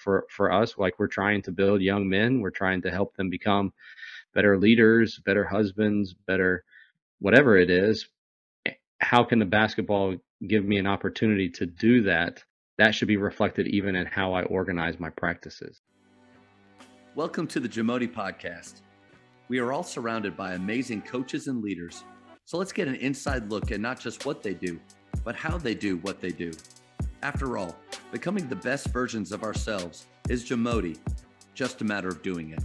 for for us. Like we're trying to build young men. We're trying to help them become better leaders, better husbands, better whatever it is. Eh, how can the basketball give me an opportunity to do that? That should be reflected even in how I organize my practices. Welcome to the Jamodi Podcast. We are all surrounded by amazing coaches and leaders. So let's get an inside look at not just what they do, but how they do what they do. After all, becoming the best versions of ourselves is Jamodi, just a matter of doing it.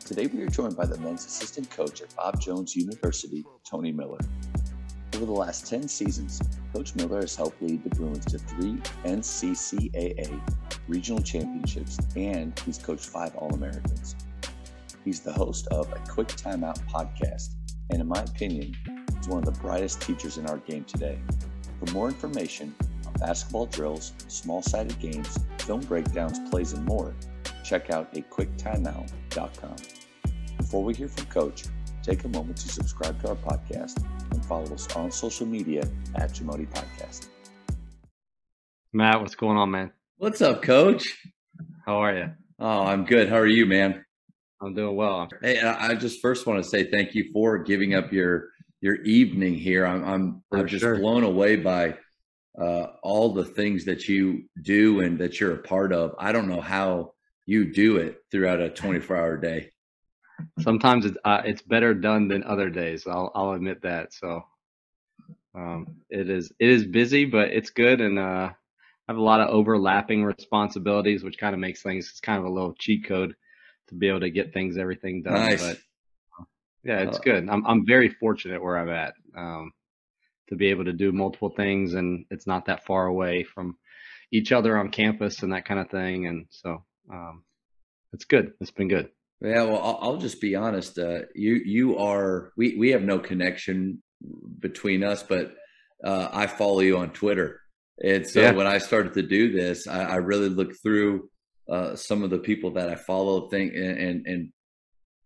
Today we are joined by the men's assistant coach at Bob Jones University, Tony Miller. Over the last 10 seasons, Coach Miller has helped lead the Bruins to three NCCAA regional championships and he's coached five All Americans. He's the host of a Quick Timeout podcast, and in my opinion, he's one of the brightest teachers in our game today. For more information on basketball drills, small sided games, film breakdowns, plays, and more, check out a quicktimeout.com. Before we hear from Coach, take a moment to subscribe to our podcast and follow us on social media at Jamodi Podcast. Matt, what's going on, man? What's up, Coach? How are you? Oh, I'm good. How are you, man? I'm doing well. Hey, I just first want to say thank you for giving up your your evening here. I'm I'm, I'm just sure. blown away by uh, all the things that you do and that you're a part of. I don't know how you do it throughout a 24 hour day. Sometimes it's uh, it's better done than other days. I'll I'll admit that. So um, it is it is busy, but it's good, and uh, I have a lot of overlapping responsibilities, which kind of makes things. It's kind of a little cheat code to be able to get things everything done. Nice. But yeah, it's uh, good. I'm I'm very fortunate where I'm at um, to be able to do multiple things, and it's not that far away from each other on campus and that kind of thing. And so um, it's good. It's been good. Yeah, well, I'll, I'll just be honest. Uh, you you are we we have no connection between us, but uh, I follow you on Twitter, and so yeah. when I started to do this, I, I really looked through uh, some of the people that I follow think and, and, and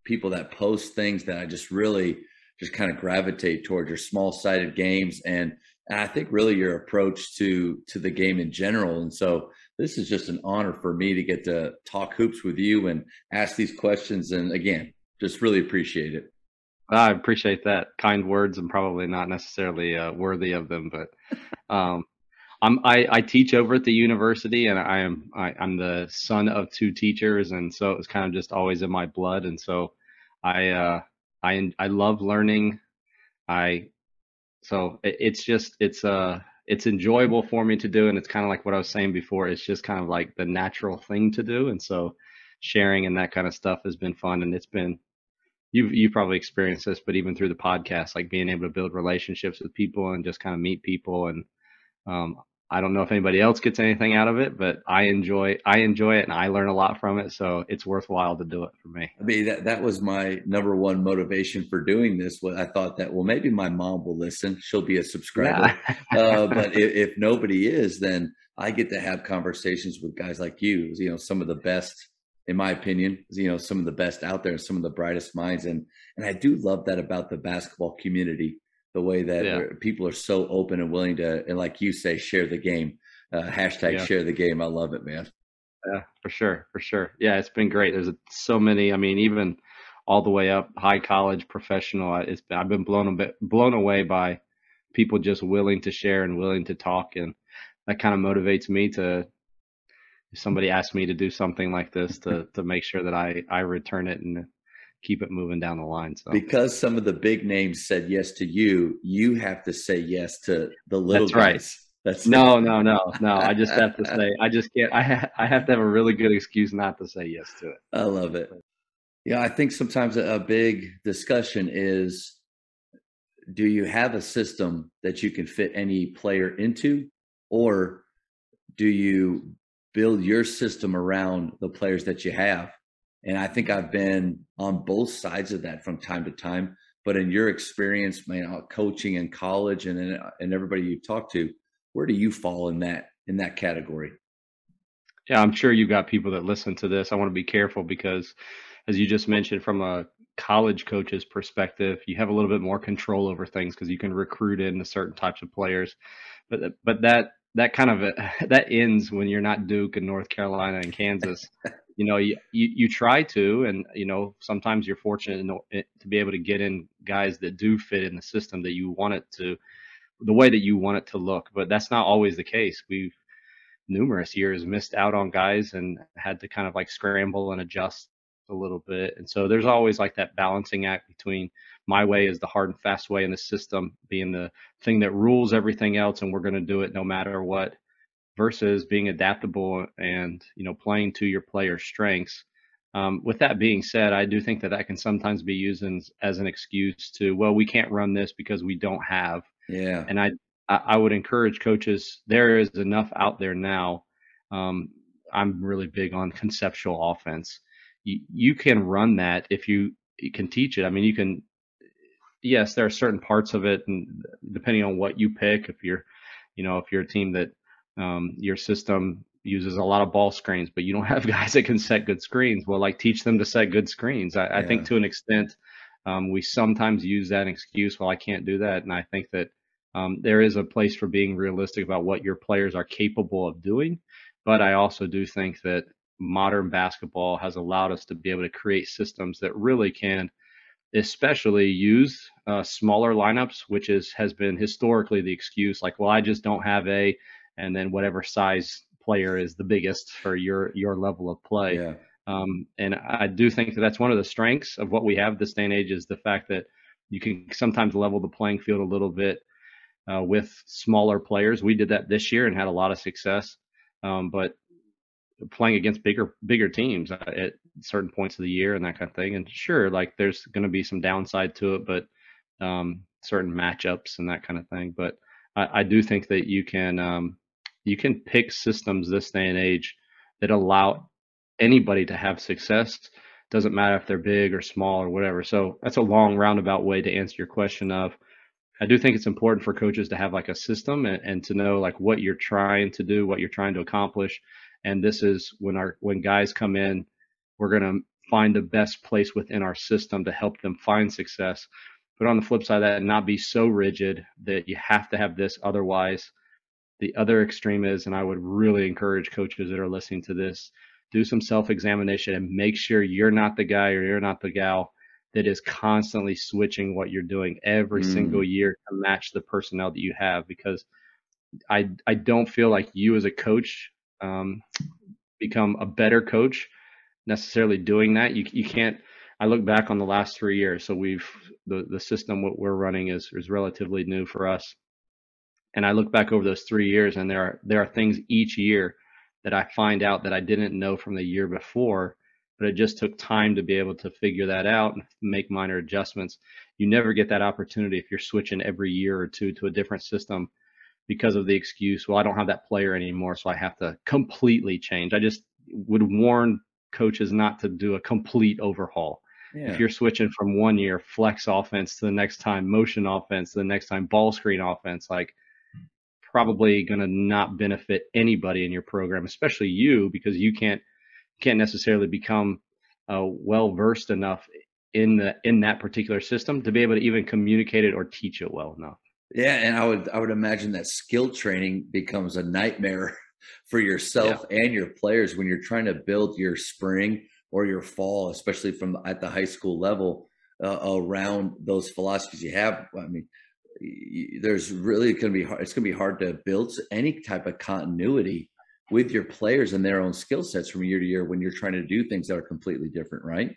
people that post things that I just really just kind of gravitate towards your small sided games and, and I think really your approach to to the game in general. And so this is just an honor for me to get to talk hoops with you and ask these questions. And again, just really appreciate it. I appreciate that kind words and probably not necessarily uh, worthy of them, but um, I'm I, I teach over at the university, and I am I, I'm the son of two teachers, and so it was kind of just always in my blood, and so I uh, I I love learning. I so it, it's just it's uh it's enjoyable for me to do, and it's kind of like what I was saying before. It's just kind of like the natural thing to do, and so sharing and that kind of stuff has been fun, and it's been you've you probably experienced this, but even through the podcast, like being able to build relationships with people and just kind of meet people and um, I don't know if anybody else gets anything out of it, but I enjoy I enjoy it and I learn a lot from it. So it's worthwhile to do it for me. I mean that that was my number one motivation for doing this. I thought that well maybe my mom will listen. She'll be a subscriber. Yeah. uh, but if, if nobody is, then I get to have conversations with guys like you. You know, some of the best, in my opinion, you know, some of the best out there, and some of the brightest minds, and and I do love that about the basketball community the way that yeah. people are so open and willing to, and like you say, share the game. Uh, hashtag yeah. share the game. I love it, man. Yeah, for sure, for sure. Yeah, it's been great. There's so many. I mean, even all the way up high college, professional. It's I've been blown a bit blown away by people just willing to share and willing to talk, and that kind of motivates me to. If somebody asks me to do something like this, to to make sure that I I return it and keep it moving down the line. So because some of the big names said yes to you, you have to say yes to the little That's guys. Right. That's no, no, no, no. I just have to say, I just can't. I ha- I have to have a really good excuse not to say yes to it. I love it. Yeah, I think sometimes a, a big discussion is: Do you have a system that you can fit any player into, or do you build your system around the players that you have? And I think I've been on both sides of that from time to time. But in your experience, man, coaching in college and uh, and everybody you talk to, where do you fall in that in that category? Yeah, I'm sure you've got people that listen to this. I want to be careful because, as you just mentioned, from a college coach's perspective, you have a little bit more control over things because you can recruit in certain types of players. But but that that kind of that ends when you're not Duke and North Carolina and Kansas. you know, you, you, you try to, and you know, sometimes you're fortunate to, be able to get in guys that do fit in the system that you want it to, the way that you want it to look. But that's not always the case. We've numerous years missed out on guys and had to kind of like scramble and adjust a little bit. And so there's always like that balancing act between my way is the hard and fast way in the system being the thing that rules everything else and we're going to do it no matter what versus being adaptable and you know playing to your player's strengths. Um, with that being said i do think that that can sometimes be used as, as an excuse to well we can't run this because we don't have. Yeah. And i i would encourage coaches there is enough out there now. Um, i'm really big on conceptual offense. You, you can run that if you, you can teach it. I mean you can yes, there are certain parts of it, and depending on what you pick, if you're, you know, if you're a team that um, your system uses a lot of ball screens, but you don't have guys that can set good screens, well, like teach them to set good screens. I, yeah. I think to an extent, um, we sometimes use that excuse. Well, I can't do that, and I think that um, there is a place for being realistic about what your players are capable of doing. But I also do think that modern basketball has allowed us to be able to create systems that really can especially use uh, smaller lineups, which is has been historically the excuse. Like, well, I just don't have a, and then whatever size player is the biggest for your your level of play. Yeah. Um, and I do think that that's one of the strengths of what we have this day and age is the fact that you can sometimes level the playing field a little bit uh, with smaller players. We did that this year and had a lot of success. Um, but playing against bigger bigger teams uh, at certain points of the year and that kind of thing. And sure, like there's going to be some downside to it, but um, certain matchups and that kind of thing. But I, I do think that you can um, you can pick systems this day and age that allow anybody to have success. Doesn't matter if they're big or small or whatever. So that's a long roundabout way to answer your question of I do think it's important for coaches to have like a system and, and to know like what you're trying to do, what you're trying to accomplish, and this is when our when guys come in we're going to find the best place within our system to help them find success but on the flip side of that not be so rigid that you have to have this otherwise the other extreme is and i would really encourage coaches that are listening to this do some self-examination and make sure you're not the guy or you're not the gal that is constantly switching what you're doing every mm. single year to match the personnel that you have because I I don't feel like you as a coach um, become a better coach necessarily doing that. You you can't. I look back on the last three years. So we've the the system what we're running is is relatively new for us, and I look back over those three years, and there are there are things each year that I find out that I didn't know from the year before, but it just took time to be able to figure that out and make minor adjustments. You never get that opportunity if you're switching every year or two to a different system because of the excuse, well, I don't have that player anymore, so I have to completely change. I just would warn coaches not to do a complete overhaul. Yeah. If you're switching from one year flex offense to the next time motion offense to the next time ball screen offense, like probably going to not benefit anybody in your program, especially you, because you can't can't necessarily become uh, well versed enough in the in that particular system to be able to even communicate it or teach it well enough. Yeah, and I would I would imagine that skill training becomes a nightmare for yourself yeah. and your players when you're trying to build your spring or your fall, especially from at the high school level uh, around those philosophies you have. I mean, there's really going to be hard, it's going to be hard to build any type of continuity with your players and their own skill sets from year to year when you're trying to do things that are completely different, right?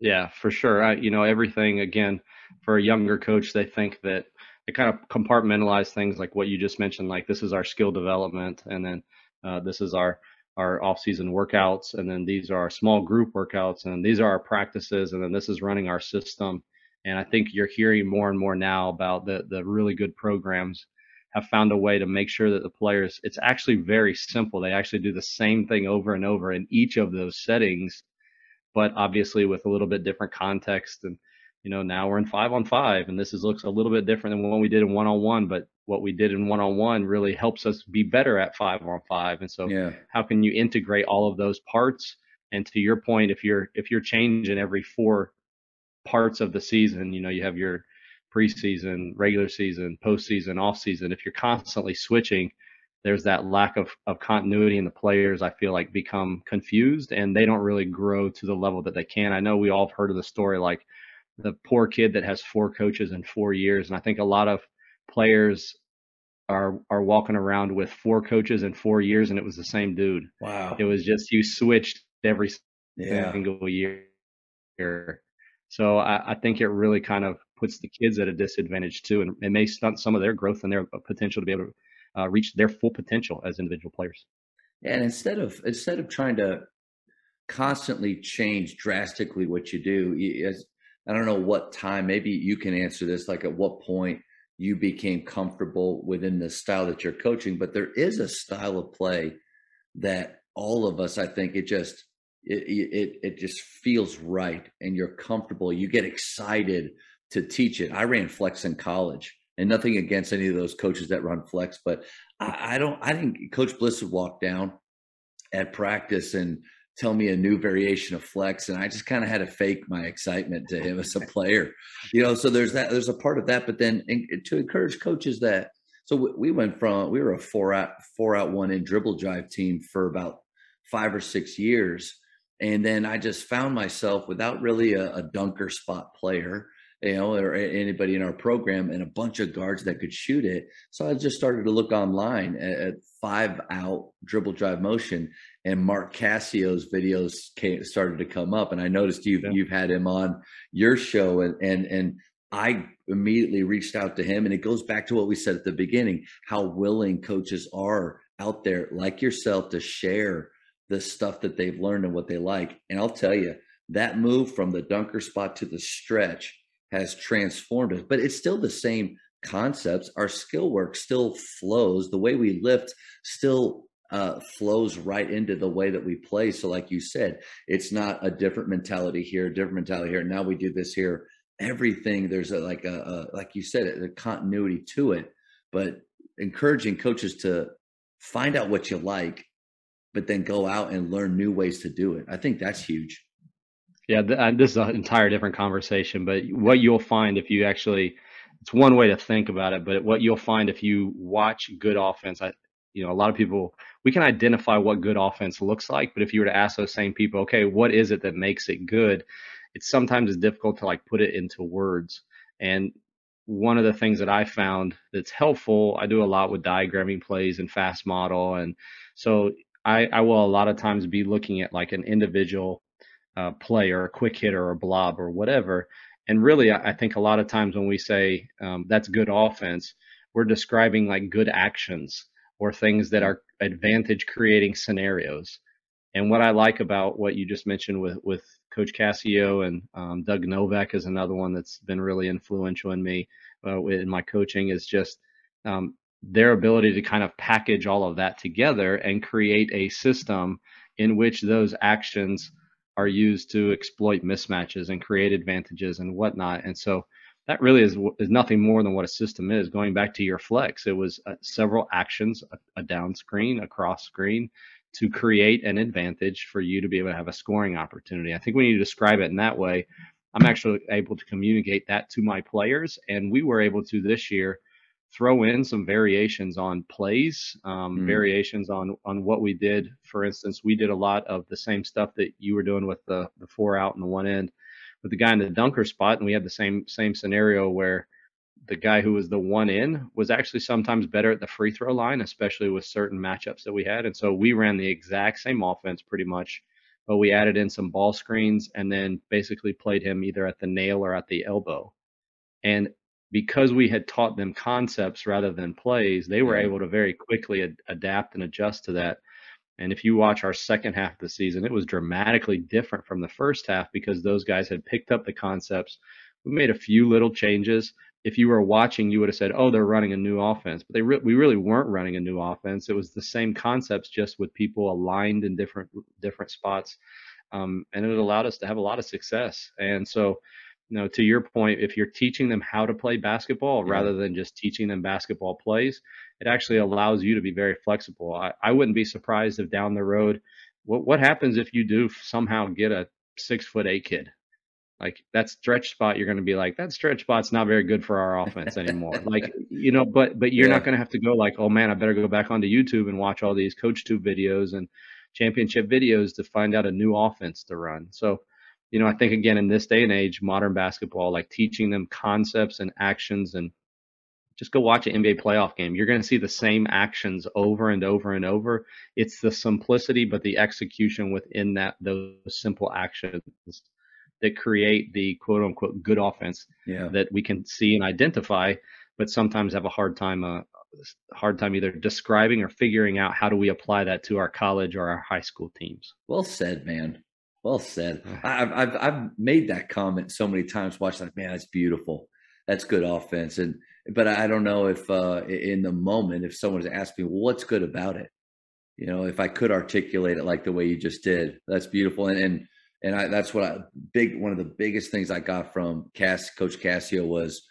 Yeah, for sure. I, you know, everything again for a younger coach, they think that it kind of compartmentalize things like what you just mentioned like this is our skill development and then uh, this is our our off-season workouts and then these are our small group workouts and these are our practices and then this is running our system and i think you're hearing more and more now about the the really good programs have found a way to make sure that the players it's actually very simple they actually do the same thing over and over in each of those settings but obviously with a little bit different context and you know, now we're in five on five, and this is looks a little bit different than what we did in one on one. But what we did in one on one really helps us be better at five on five. And so, yeah. how can you integrate all of those parts? And to your point, if you're if you're changing every four parts of the season, you know, you have your preseason, regular season, postseason, off season. If you're constantly switching, there's that lack of, of continuity and the players I feel like become confused and they don't really grow to the level that they can. I know we all have heard of the story like the poor kid that has four coaches in four years. And I think a lot of players are are walking around with four coaches in four years and it was the same dude. Wow. It was just you switched every Yeah. single year. So I, I think it really kind of puts the kids at a disadvantage too, and it may stunt some of their growth and their potential to be able to uh, reach their full potential as individual players. And instead of instead of trying to constantly change drastically what you do, as, I don't know what time. Maybe you can answer this. Like at what point you became comfortable within the style that you're coaching, but there is a style of play that all of us, I think, it just it it it just feels right, and you're comfortable. You get excited to teach it. I ran flex in college, and nothing against any of those coaches that run flex, but I, I don't. I think Coach Bliss would walk down at practice and tell me a new variation of flex, and I just kind of had to fake my excitement to him as a player, you know. So there's that. There's a part of that, but then in, to encourage coaches that. So we went from we were a four out four out one in dribble drive team for about five or six years, and then I just found myself without really a, a dunker spot player you know, or anybody in our program, and a bunch of guards that could shoot it. So I just started to look online at, at five out dribble drive motion, and Mark Cassio's videos came, started to come up, and I noticed you've yeah. you've had him on your show, and and and I immediately reached out to him, and it goes back to what we said at the beginning: how willing coaches are out there, like yourself, to share the stuff that they've learned and what they like. And I'll tell you, that move from the dunker spot to the stretch has transformed us, but it's still the same concepts. Our skill work still flows. The way we lift still uh, flows right into the way that we play. So, like you said, it's not a different mentality here, a different mentality here. Now we do this here. Everything there's a, like a, a like you said, a continuity to it. But encouraging coaches to find out what you like, but then go out and learn new ways to do it. I think that's huge. Yeah, th- this is an entire different conversation, but what you'll find if you actually, it's one way to think about it, but what you'll find if you watch good offense, I, you know, a lot of people, we can identify what good offense looks like, but if you were to ask those same people, okay, what is it that makes it good? It's sometimes it's difficult to like put it into words. And one of the things that I found that's helpful, I do a lot with diagramming plays and FastModel. And so I, I will a lot of times be looking at like an individual uh, play or a quick hit or a blob or whatever. And really, I, I think a lot of times when we say um, that's good offense, we're describing like good actions or things that are advantage creating scenarios. And what I like about what you just mentioned with with Coach Cassio and um, Doug Novak is another one that's been really influential in me uh, in my coaching is just um, their ability to kind of package all of that together and create a system in which those actions are used to exploit mismatches and create advantages and whatnot. And so that really is is nothing more than what a system is. Going back to your flex, it was uh, several actions, a, a down screen, a cross screen, to create an advantage for you to be able to have a scoring opportunity. I think when you describe it in that way, I'm actually able to communicate that to my players, and we were able to this year throw in some variations on plays, um, mm. variations on on what we did. For instance, we did a lot of the same stuff that you were doing with the the four out and the one end with the guy in the dunker spot, and we had the same same scenario where the guy who was the one in was actually sometimes better at the free throw line, especially with certain matchups that we had. And so we ran the exact same offense pretty much, but we added in some ball screens and then basically played him either at the nail or at the elbow. And because we had taught them concepts rather than plays, they were able to very quickly ad- adapt and adjust to that. And if you watch our second half of the season, it was dramatically different from the first half because those guys had picked up the concepts. We made a few little changes. If you were watching, you would have said, "Oh, they're running a new offense," but they re- we really weren't running a new offense. It was the same concepts, just with people aligned in different different spots, um, and it allowed us to have a lot of success. And so, you know, to your point, if you're teaching them how to play basketball yeah. rather than just teaching them basketball plays, it actually allows you to be very flexible. I, I wouldn't be surprised if down the road, what what happens if you do somehow get a six foot eight kid like that stretch spot, you're going to be like, that stretch spot's not very good for our offense anymore. like, you know, but but you're yeah. not going to have to go like, oh man, I better go back onto YouTube and watch all these CoachTube videos and championship videos to find out a new offense to run. So, you know, I think again in this day and age, modern basketball, like teaching them concepts and actions and just go watch an NBA playoff game. You're going to see the same actions over and over and over. It's the simplicity, but the execution within that those simple actions that create the quote unquote good offense yeah. that we can see and identify, but sometimes have a hard time uh, hard time either describing or figuring out how do we apply that to our college or our high school teams. Well said, man. Well said. I've I've, I've made that comment so many times. Watch like, man, that's beautiful. That's good offense. And but I don't know if uh, in the moment if someone's asked me, well, what's good about it? You know, if I could articulate it like the way you just did, that's beautiful. And and and I, that's what I big one of the biggest things I got from Cass, Coach Cassio was,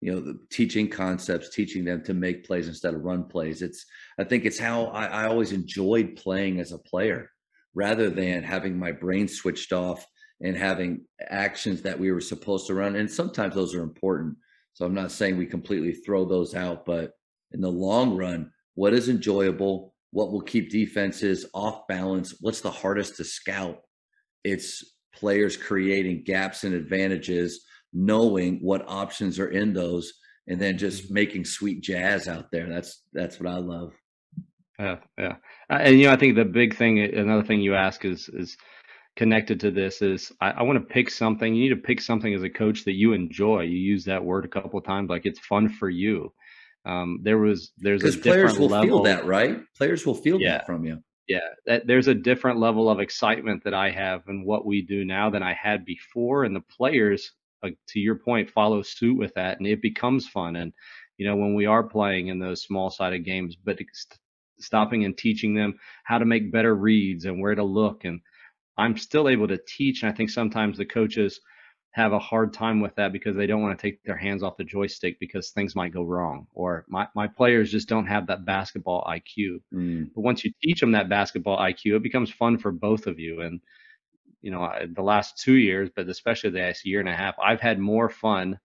you know, the teaching concepts, teaching them to make plays instead of run plays. It's I think it's how I, I always enjoyed playing as a player, rather than having my brain switched off and having actions that we were supposed to run. And sometimes those are important. So I'm not saying we completely throw those out, but in the long run, what is enjoyable? What will keep defenses off balance? What's the hardest to scout? it's players creating gaps and advantages, knowing what options are in those, and then just mm-hmm. making sweet jazz out there. That's that's what I love. Yeah, yeah, uh, and you know, I think the big thing, another thing you ask is is connected to this is I, I want to pick something. You need to pick something as a coach that you enjoy. You use that word a couple of times, like it's fun for you. Um, there was there's a players will level. feel that, right? Players will feel yeah. that from you yeah that, there's a different level of excitement that i have in what we do now than i had before and the players uh, to your point follow suit with that and it becomes fun and you know when we are playing in those small sided games but stopping and teaching them how to make better reads and where to look and i'm still able to teach and i think sometimes the coaches have a hard time with that because they don't want to take their hands off the joystick because things might go wrong or my, my players just don't have that basketball IQ. Mm. But once you teach them that basketball IQ, it becomes fun for both of you. And, you know, the last two years, but especially the last year and a half, I've had more fun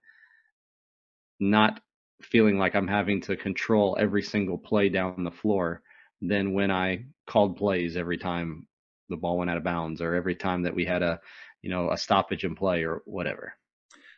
not feeling like I'm having to control every single play down the floor than when I called plays every time the ball went out of bounds or every time that we had a you know a stoppage in play or whatever.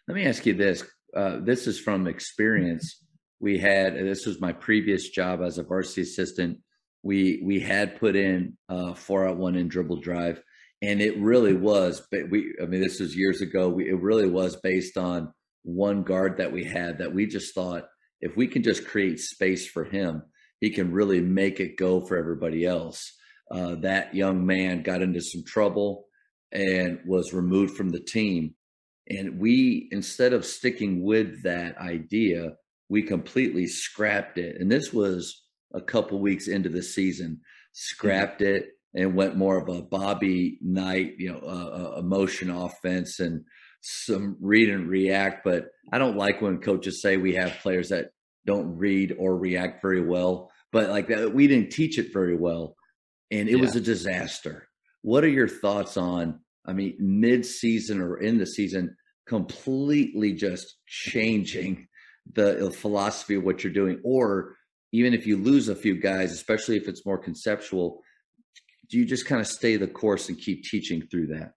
Let me ask you this. Uh, this is from experience. We had this was my previous job as a varsity assistant. We we had put in uh, four out one in dribble drive, and it really was. But we, I mean, this was years ago. We, it really was based on one guard that we had that we just thought if we can just create space for him, he can really make it go for everybody else. Uh, that young man got into some trouble and was removed from the team. And we, instead of sticking with that idea, we completely scrapped it. And this was a couple weeks into the season, scrapped it and went more of a Bobby Knight, you know, uh, emotion offense and some read and react. But I don't like when coaches say we have players that don't read or react very well. But like that, we didn't teach it very well, and it yeah. was a disaster. What are your thoughts on I mean, mid-season or in the season, completely just changing the philosophy of what you're doing, or even if you lose a few guys, especially if it's more conceptual, do you just kind of stay the course and keep teaching through that?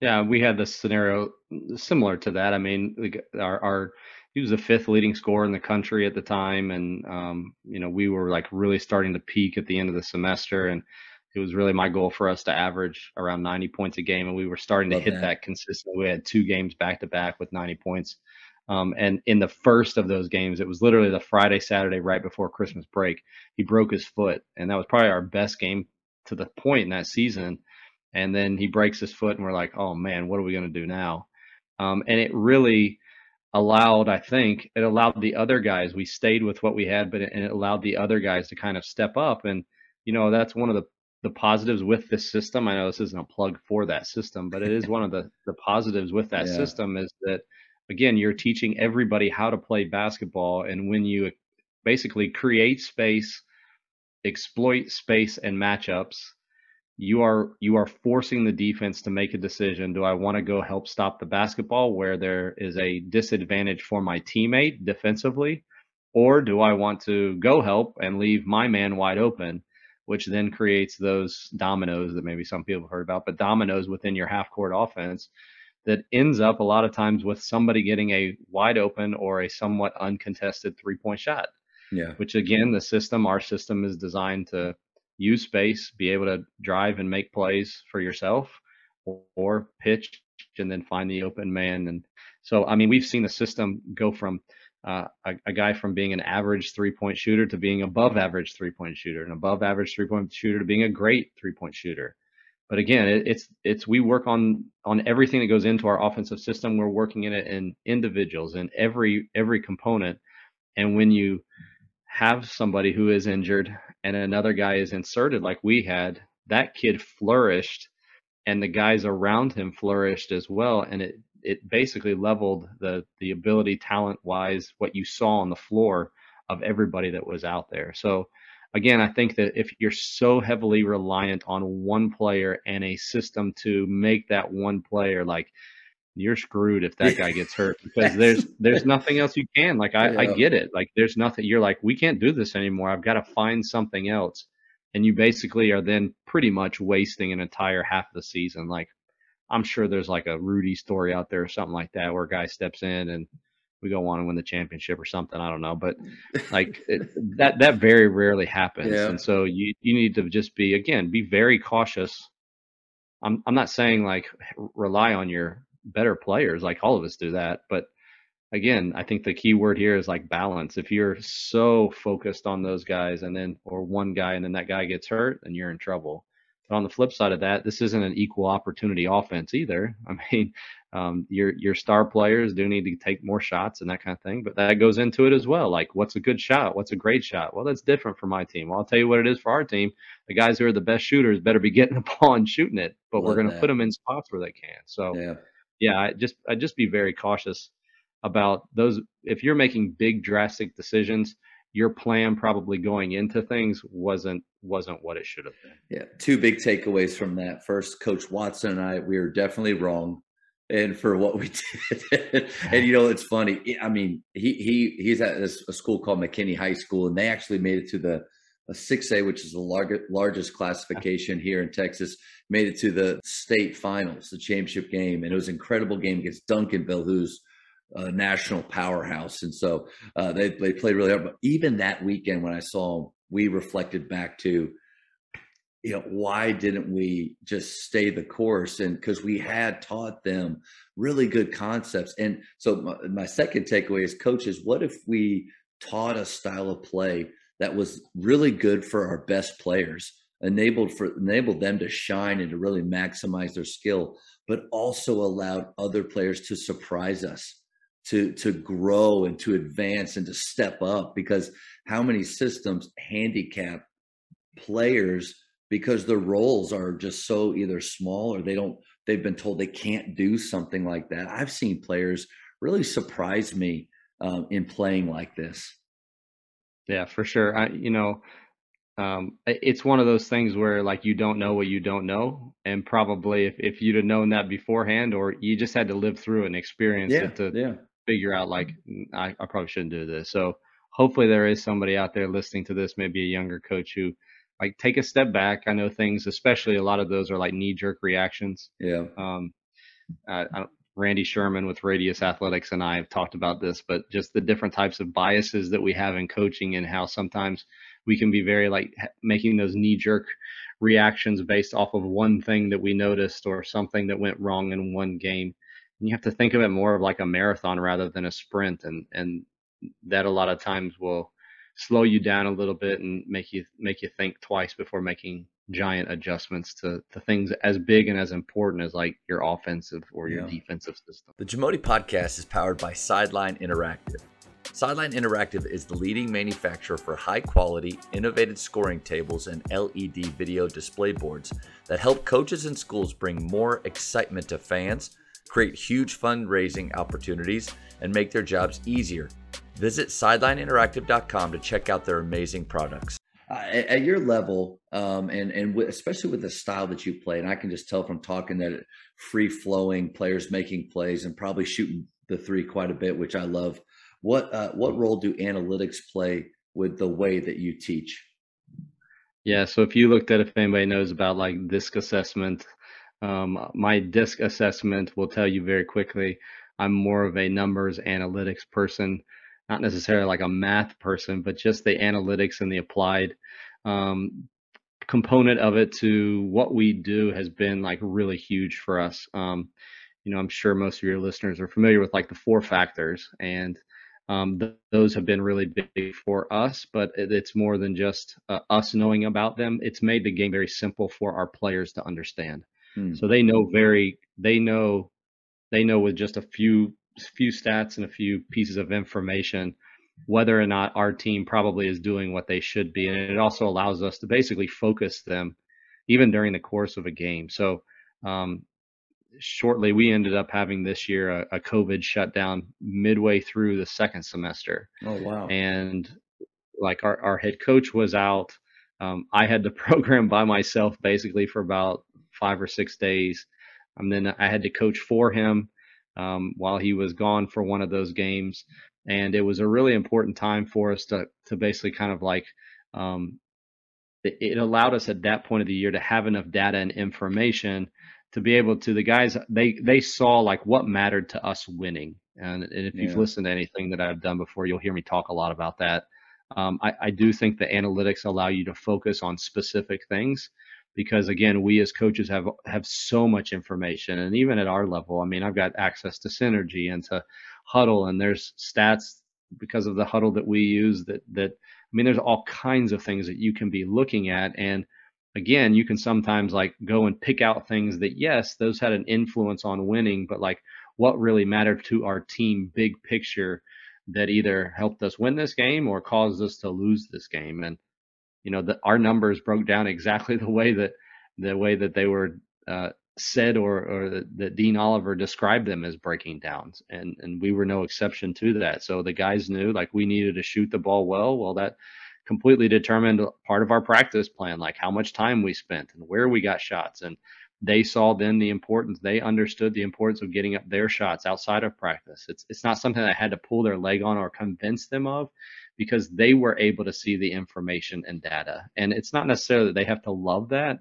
Yeah, we had this scenario similar to that. I mean, our, our he was the fifth leading scorer in the country at the time, and um, you know we were like really starting to peak at the end of the semester, and it was really my goal for us to average around 90 points a game, and we were starting Love to hit that. that consistently. We had two games back to back with 90 points. Um, and in the first of those games, it was literally the Friday, Saturday, right before Christmas break. He broke his foot, and that was probably our best game to the point in that season. And then he breaks his foot, and we're like, oh man, what are we going to do now? Um, and it really allowed, I think, it allowed the other guys. We stayed with what we had, but it, and it allowed the other guys to kind of step up. And you know, that's one of the the positives with this system. I know this isn't a plug for that system, but it is one of the the positives with that yeah. system is that again you're teaching everybody how to play basketball, and when you basically create space, exploit space and matchups, you are you are forcing the defense to make a decision. Do I want to go help stop the basketball where there is a disadvantage for my teammate defensively, or do I want to go help and leave my man wide open, which then creates those dominoes that maybe some people have heard about, but dominoes within your half court offense that ends up a lot of times with somebody getting a wide open or a somewhat uncontested three point shot. Yeah. Which again, the system, our system is designed to use space, be able to drive and make plays for yourself or pitch and then find the open man. And so, I mean, we've seen the system go from uh, a, a, guy from being an average three point shooter to being above average three point shooter and above average three point shooter to being a great three point shooter. But again, it, it's it's we work on on everything that goes into our offensive system. We're working in it in individuals in every every component. And when you have somebody who is injured and another guy is inserted like we had, that kid flourished and the guys around him flourished as well. And it, it basically leveled the, the ability talent wise, what you saw on the floor of everybody that was out there. So again, I think that if you're so heavily reliant on one player and a system to make that one player like you're screwed if that guy gets hurt because there's there's nothing else you can. Like I, yeah. I get it. Like there's nothing you're like, we can't do this anymore. I've got to find something else. And you basically are then pretty much wasting an entire half of the season. Like I'm sure there's like a Rudy story out there or something like that where a guy steps in and we go on and win the championship or something. I don't know, but like it, that that very rarely happens. Yeah. And so you you need to just be again be very cautious. I'm I'm not saying like rely on your better players. Like all of us do that. But again, I think the key word here is like balance. If you're so focused on those guys and then, or one guy and then that guy gets hurt, then you're in trouble. But on the flip side of that, this isn't an equal opportunity offense either. I mean, um, your your star players do need to take more shots and that kind of thing, but that goes into it as well. Like, what's a good shot? What's a great shot? Well, that's different for my team. Well, I'll tell you what it is for our team. The guys who are the best shooters better be getting the ball and shooting it, but Love we're going to put them in spots where they can. So, yeah yeah, I just I just be very cautious about those. If you're making big drastic decisions, your plan probably going into things wasn't wasn't what it should have been. Yeah, two big takeaways from that. First, Coach Watson and I, we are definitely wrong, and for what we did. and you know, it's funny. I mean, he he he's at this, a school called McKinney High School, and they actually made it to the a 6A, which is the largest largest classification here in Texas, made it to the state finals, the championship game, and it was an incredible game against Duncanville, who's a national powerhouse. And so uh, they they played really hard. But even that weekend, when I saw them, we reflected back to, you know, why didn't we just stay the course? And because we had taught them really good concepts. And so my, my second takeaway is, coaches, what if we taught a style of play? That was really good for our best players, enabled for enabled them to shine and to really maximize their skill, but also allowed other players to surprise us, to to grow and to advance and to step up. Because how many systems handicap players because their roles are just so either small or they don't they've been told they can't do something like that. I've seen players really surprise me um, in playing like this. Yeah, for sure. I, you know, um, it's one of those things where like you don't know what you don't know, and probably if, if you'd have known that beforehand, or you just had to live through and experience yeah, it to yeah. figure out like I, I probably shouldn't do this. So hopefully there is somebody out there listening to this, maybe a younger coach who like take a step back. I know things, especially a lot of those are like knee jerk reactions. Yeah. Um, I, I, Randy Sherman with Radius Athletics and I have talked about this, but just the different types of biases that we have in coaching and how sometimes we can be very like making those knee jerk reactions based off of one thing that we noticed or something that went wrong in one game. And you have to think of it more of like a marathon rather than a sprint. And, and that a lot of times will slow you down a little bit and make you, make you think twice before making giant adjustments to, to things as big and as important as like your offensive or your yeah. defensive system. The Jamodi podcast is powered by Sideline Interactive. Sideline Interactive is the leading manufacturer for high quality, innovative scoring tables and LED video display boards that help coaches and schools bring more excitement to fans, create huge fundraising opportunities, and make their jobs easier. Visit sidelineinteractive.com to check out their amazing products. Uh, at, at, your level, um, and and especially with the style that you play, and I can just tell from talking that free flowing players making plays and probably shooting the three quite a bit, which I love. What uh, what role do analytics play with the way that you teach? Yeah, so if you looked at if anybody knows about like DISC assessment, um, my DISC assessment will tell you very quickly I'm more of a numbers analytics person, not necessarily like a math person, but just the analytics and the applied um, component of it to what we do has been like really huge for us. Um, you know, I'm sure most of your listeners are familiar with like the four factors, and um, th- those have been really big for us. But it, it's more than just uh, us knowing about them. It's made the game very simple for our players to understand. Hmm. So they know very, they know they know with just a few few stats and a few pieces of information whether or not our team probably is doing what they should be. And it also allows us to basically focus them even during the course of a game. So um, shortly we ended up having this year a, a, covid shutdown midway through the second semester. Oh wow. And like our, our head coach was out. Um, i had to program by myself basically for about five or six days. And then I had to coach for him um, while he was gone for one of those games. And it was a really important time for us to to basically kind of like um, it, it allowed us at that point of the year to have enough data and information to be able to the guys they they saw like what mattered to us winning. And, and if yeah. you've listened to anything that I've done before, you'll hear me talk a lot about that. Um, I, I do think the analytics allow you to focus on specific things because again we as coaches have have so much information and even at our level i mean i've got access to Synergy and to Hudl and there's stats because of the Hudl that we use that that i mean there's all kinds of things that you can be looking at and again you can sometimes like go and pick out things that yes those had an influence on winning but like what really mattered to our team big picture that either helped us win this game or caused us to lose this game and you know, that our numbers broke down exactly the way that the way that they were uh, said or, or that, that Dean Oliver described them as breaking down. And, and we were no exception to that. So the guys knew like we needed to shoot the ball well. Well, that completely determined part of our practice plan, like how much time we spent and where we got shots. And they saw then the importance, they understood the importance of getting up their shots outside of practice. It's, it's not something I had to pull their leg on or convince them of because they were able to see the information and data. And it's not necessarily that they have to love that.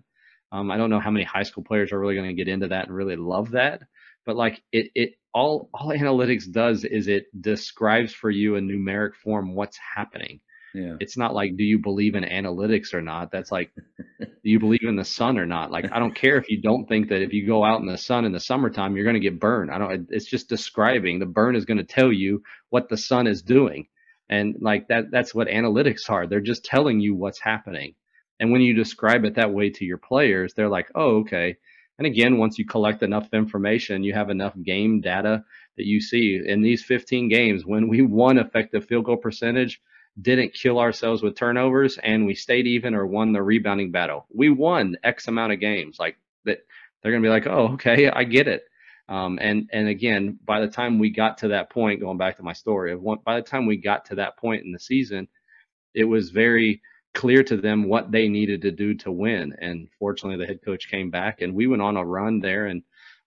Um, I don't know how many high school players are really going to get into that and really love that. But like it, it all all analytics does is it describes for you in numeric form what's happening. Yeah. It's not like do you believe in analytics or not? That's like do you believe in the sun or not? Like I don't care if you don't think that if you go out in the sun in the summertime you're going to get burned. I don't it's just describing. The burn is going to tell you what the sun is doing. And like that, that's what analytics are. They're just telling you what's happening. And when you describe it that way to your players, they're like, oh, okay. And again, once you collect enough information, you have enough game data that you see in these 15 games when we won effective field goal percentage, didn't kill ourselves with turnovers, and we stayed even or won the rebounding battle. We won X amount of games. Like that, they're going to be like, oh, okay, I get it. Um, and and again, by the time we got to that point, going back to my story of one, by the time we got to that point in the season, it was very clear to them what they needed to do to win. And fortunately, the head coach came back, and we went on a run there, and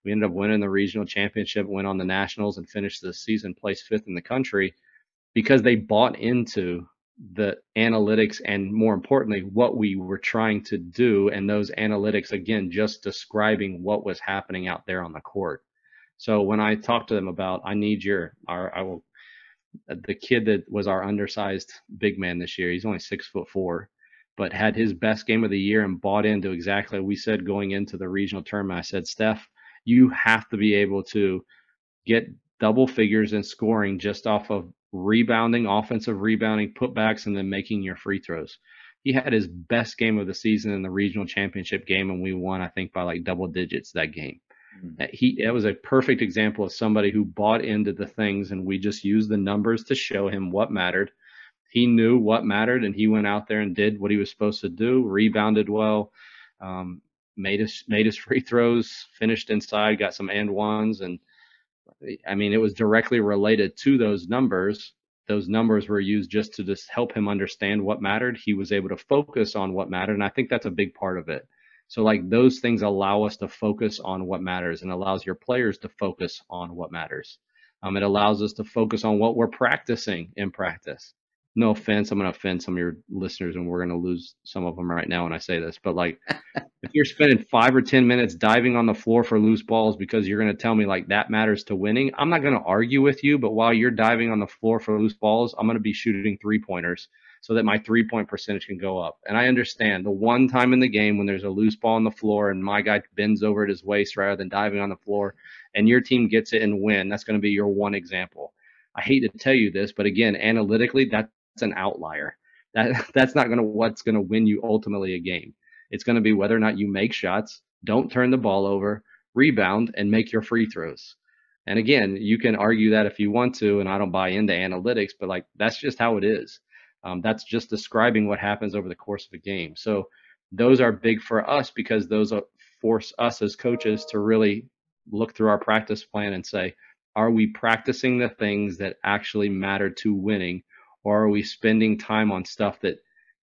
we ended up winning the regional championship, went on the nationals, and finished the season placed fifth in the country because they bought into the analytics and more importantly what we were trying to do and those analytics again just describing what was happening out there on the court so when I talked to them about, I need your, our, I will, the kid that was our undersized big man this year, he's only six foot four, but had his best game of the year and bought into exactly we said going into the regional tournament. I said, Steph, you have to be able to get double figures in scoring just off of rebounding, offensive rebounding, putbacks, and then making your free throws. He had his best game of the season in the regional championship game, and we won, I think, by like double digits that game. Mm-hmm. He it was a perfect example of somebody who bought into the things, and we just used the numbers to show him what mattered. He knew what mattered, and he went out there and did what he was supposed to do. Rebounded well, um, made his made his free throws, finished inside, got some and ones, and I mean it was directly related to those numbers those numbers were used just to just help him understand what mattered. He was able to focus on what mattered. And I think that's a big part of it. So like those things allow us to focus on what matters and allows your players to focus on what matters. Um, it allows us to focus on what we're practicing in practice no offense, I'm going to offend some of your listeners and we're going to lose some of them right now when I say this, but like if you're spending five or 10 minutes diving on the floor for loose balls because you're going to tell me like that matters to winning, I'm not going to argue with you. But while you're diving on the floor for loose balls, I'm going to be shooting three pointers so that my three point percentage can go up. And I understand the one time in the game when there's a loose ball on the floor and my guy bends over at his waist rather than diving on the floor and your team gets it and win, that's going to be your one example. I hate to tell you this, but again, analytically, that's an outlier. That that's not going to what's going to win you ultimately a game. It's going to be whether or not you make shots, don't turn the ball over, rebound, and make your free throws. And again, you can argue that if you want to, and I don't buy into analytics, but like that's just how it is. Um, that's just describing what happens over the course of a game. So those are big for us because those force us as coaches to really look through our practice plan and say, are we practicing the things that actually matter to winning or are we spending time on stuff that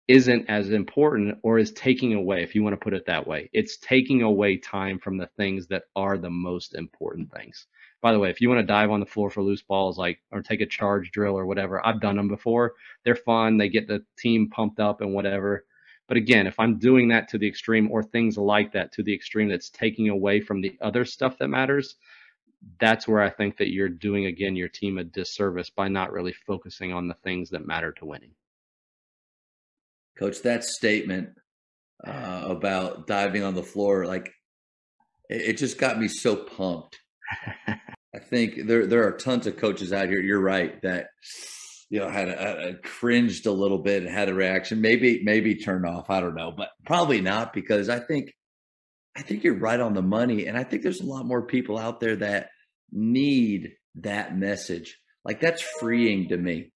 isn't as important or is taking away, if you want to put it that way? It's taking away time from the things that are the most important things. By the way, if you want to dive on the floor for loose balls, like or take a charge drill or whatever, I've done them before. They're fun. They get the team pumped up and whatever. But again, if I'm doing that to the extreme or things like that to the extreme that's taking away from the other stuff that matters, that's where I think that you're doing again your team a disservice by not really focusing on the things that matter to winning. Coach, that statement uh, about diving on the floor, like it, it just got me so pumped. I think there there are tons of coaches out here. You're right that you know had a, a cringed a little bit and had a reaction. Maybe maybe turned off. I don't know, but probably not because I think I think you're right on the money. And I think there's a lot more people out there that need that message. Like that's freeing to me.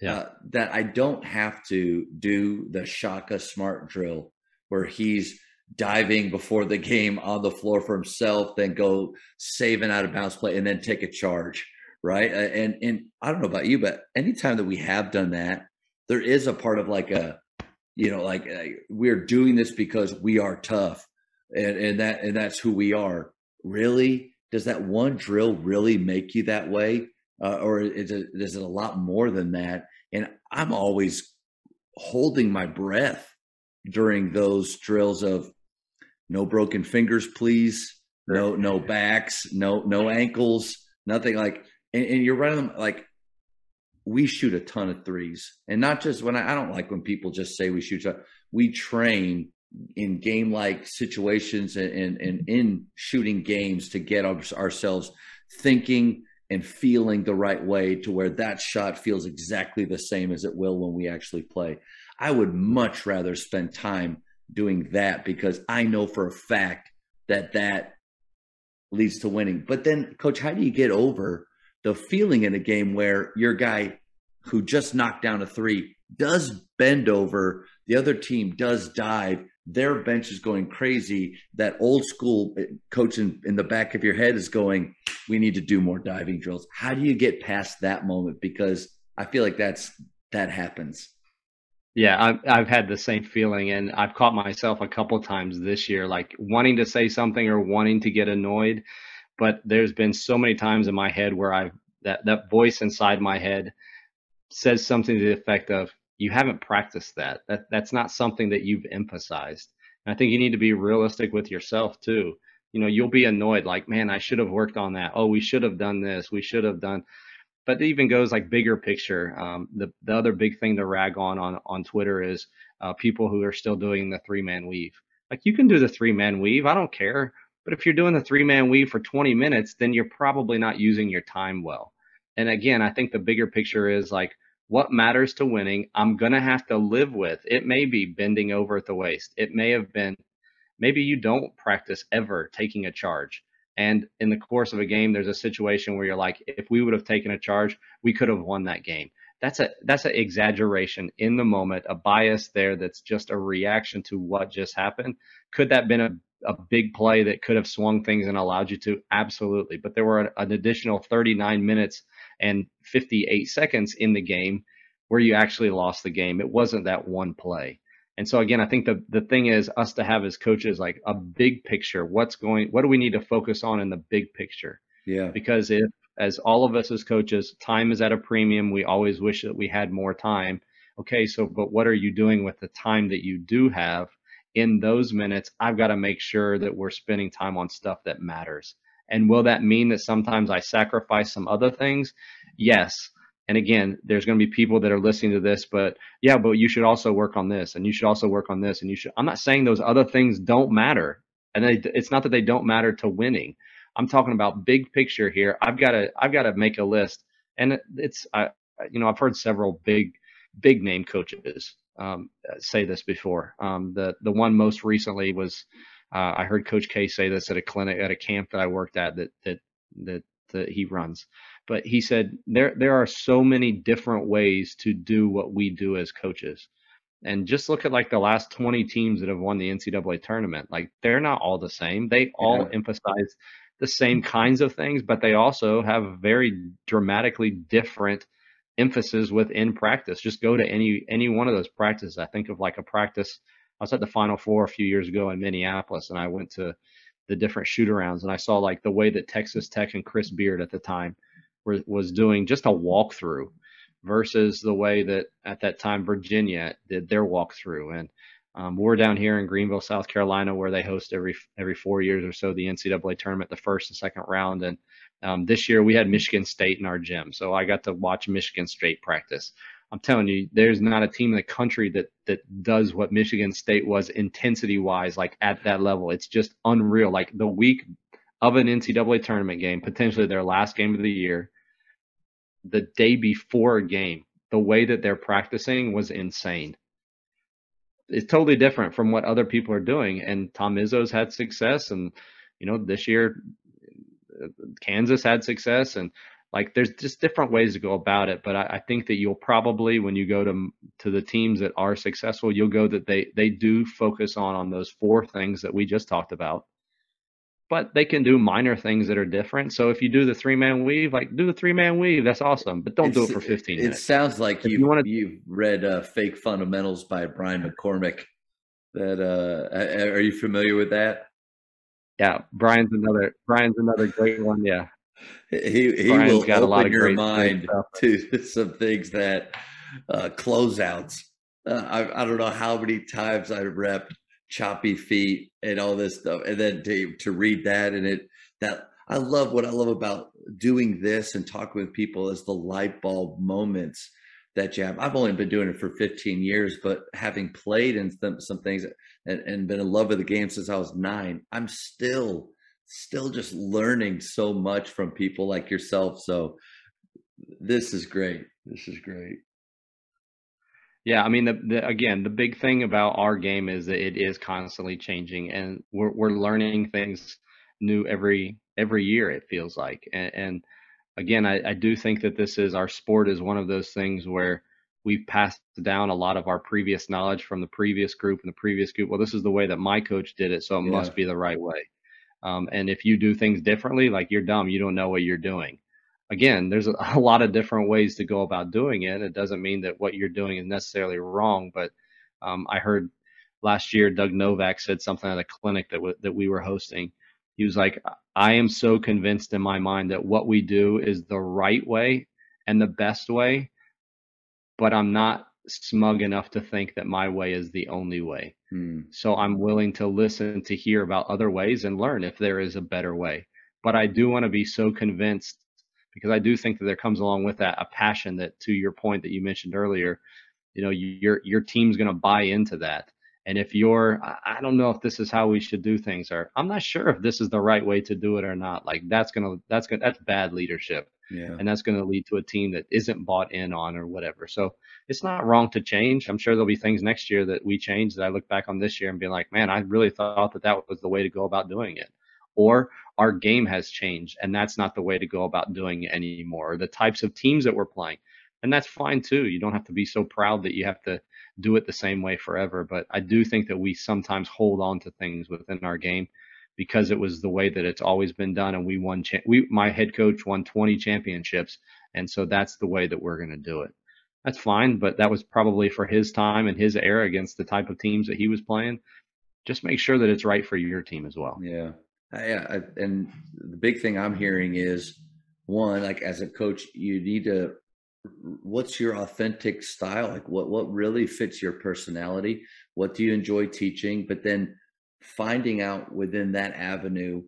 Yeah. Uh, that I don't have to do the Shaka Smart drill where he's diving before the game on the floor for himself, then go save an out of bounds play and then take a charge. Right. And, and I don't know about you, but anytime that we have done that, there is a part of like a, you know, like uh, we're doing this because we are tough and, and that and that's who we are. Really, does that one drill really make you that way, uh, or is it, is it a lot more than that? And I'm always holding my breath during those drills of no broken fingers, please, no no backs, no no ankles, nothing like. And, and you're running them like we shoot a ton of threes, and not just when I, I don't like when people just say we shoot. We train in game like situations and, and, and, in shooting games to get our, ourselves thinking and feeling the right way to where that shot feels exactly the same as it will when we actually play. I would much rather spend time doing that because I know for a fact that that leads to winning. But then, coach, how do you get over the feeling in a game where your guy who just knocked down a three does bend over, the other team does dive, their bench is going crazy. That old school eh, coach in, in the back of your head is going, we need to do more diving drills. How do you get past that moment? Because I feel like that's that happens. Yeah, I've, I've had the same feeling, and I've caught myself a couple times this year, like wanting to say something or wanting to get annoyed. But there's been so many times in my head where I've that that voice inside my head says something to the effect of, you haven't practiced that. That that's not something that you've emphasized. And I think you need to be realistic with yourself too. You know, you'll be annoyed like, man, I should have worked on that. Oh, we should have done this. We should have done. But it even goes like bigger picture. Um, the the other big thing to rag on on on Twitter is uh, people who are still doing the three man weave. Like you can do the three man weave. I don't care. But if you're doing the three man weave for 20 minutes, then you're probably not using your time well. And again, I think the bigger picture is like what matters to winning, I'm to have to live with. It may be bending over at the waist. It may have been, maybe you don't practice ever taking a charge. And in the course of a game, there's a situation where you're like, if we would have taken a charge, we could have won that game. That's a that's an exaggeration in the moment, a bias there that's just a reaction to what just happened. Could that been a, a big play that could have swung things and allowed you to? Absolutely. But there were an, an additional 39 minutes and 58 seconds in the game where you actually lost the game. It wasn't that one play. And so again, I think the the thing is us to have as coaches like a big picture. What's going? What do we need to focus on in the big picture? Yeah. Because if as all of us as coaches, time is at a premium. We always wish that we had more time. Okay, so but what are you doing with the time that you do have? In those minutes, I've got to make sure that we're spending time on stuff that matters. And will that mean that sometimes I sacrifice some other things? Yes. And again, there's going to be people that are listening to this, but yeah, but you should also work on this and you should also work on this. And you should, I'm not saying those other things don't matter. And they, it's not that they don't matter to winning. I'm talking about big picture here. I've got to, I've got to make a list. And it's, I, you know, I've heard several big, big name coaches um, say this before. Um, the, the one most recently was, uh, I heard Coach K say this at a clinic, at a camp that I worked at that, that, that, that he runs but he said there there are so many different ways to do what we do as coaches. And just look at like the last 20 teams that have won the NCAA tournament. Like they're not all the same. They all yeah. emphasize the same kinds of things, but they also have very dramatically different emphasis within practice. Just go to any any one of those practices. I think of like a practice. I was at the Final Four a few years ago in Minneapolis, and I went to the different shoot arounds, and I saw like the way that Texas Tech and Chris Beard at the time were, was doing just a walkthrough versus the way that at that time Virginia did their walkthrough. And um, we're down here in Greenville, South Carolina, where they host every every four years or so the NCAA tournament, the first and second round. And um, this year we had Michigan State in our gym, so I got to watch Michigan State practice. I'm telling you, there's not a team in the country that that does what Michigan State was intensity wise, like at that level. It's just unreal. Like the week of an NCAA tournament game, potentially their last game of the year, the day before a game, the way that they're practicing was insane. It's totally different from what other people are doing. And Tom Izzo's had success, and you know this year Kansas had success, and like there's just different ways to go about it. But I, I think that you'll probably when you go to to the teams that are successful, you'll go that they they do focus on on those four things that we just talked about but they can do minor things that are different. So if you do the three man weave, like do the three man weave, that's awesome. But don't it's, do it for 15 it minutes. Sounds like you, you wanna, you've read uh, Fake Fundamentals by Brian McCormick. That uh, are you familiar with that? Yeah, Brian's another Brian's another great one. Yeah, he he Brian's will got open a lot of your great, mind to some things that uh, closeouts. Uh, I I don't know how many times I've rep choppy feet and all this stuff and then to, to read that and it that i love what i love about doing this and talking with people is the light bulb moments that you have. I've only been doing it for 15 years but having played in some, some things and, and been in love with the game since i was nine i'm still still just learning so much from people like yourself. So this is great. This is great yeah, I mean, the, the, again, the big thing about our game is that it is constantly changing, and we're we're learning things new every every year. It feels like, and, and again, I, I do think that this is our sport is one of those things where we've passed down a lot of our previous knowledge from the previous group and the previous group. Well, this is the way that my coach did it, so it yeah. must be the right way. Um, and if you do things differently, like you're dumb, you don't know what you're doing again, there's a, a, lot of different ways to go about doing it. It doesn't mean that what you're doing is necessarily wrong, but um, I heard last year Doug Novak said something at a clinic that w- that we were hosting. He was like, "I am so convinced in my mind that what we do is the right way and the best way, but I'm not smug enough to think that my way is the only way. Hmm. So I'm willing to listen to hear about other ways and learn if there is a better way. But I do want to be so convinced because I do think that there comes along with that a passion that, to your point that you mentioned earlier, you know, your your team's going to buy into that. And if you're, I don't know if this is how we should do things, or I'm not sure if this is the right way to do it or not. Like that's gonna, that's gonna, that's bad leadership, yeah. and that's going to lead to a team that isn't bought in on or whatever. So it's not wrong to change. I'm sure there'll be things next year that we change that I look back on this year and be like, man, I really thought that that was the way to go about doing it or our game has changed and that's not the way to go about doing it anymore. The types of teams that we're playing. And that's fine too. You don't have to be so proud that you have to do it the same way forever. But I do think that we sometimes hold on to things within our game because it was the way that it's always been done. And we won, cha- we, my head coach won 20 championships And so that's the way that we're going to do it. That's fine, but that was probably for his time and his era against the type of teams that he was playing. Just make sure that it's right for your team as well. Yeah. Uh, yeah. And the big thing I'm hearing is one, like as a coach, you need to what's your authentic style? Like what what really fits your personality? What do you enjoy teaching? But then finding out within that avenue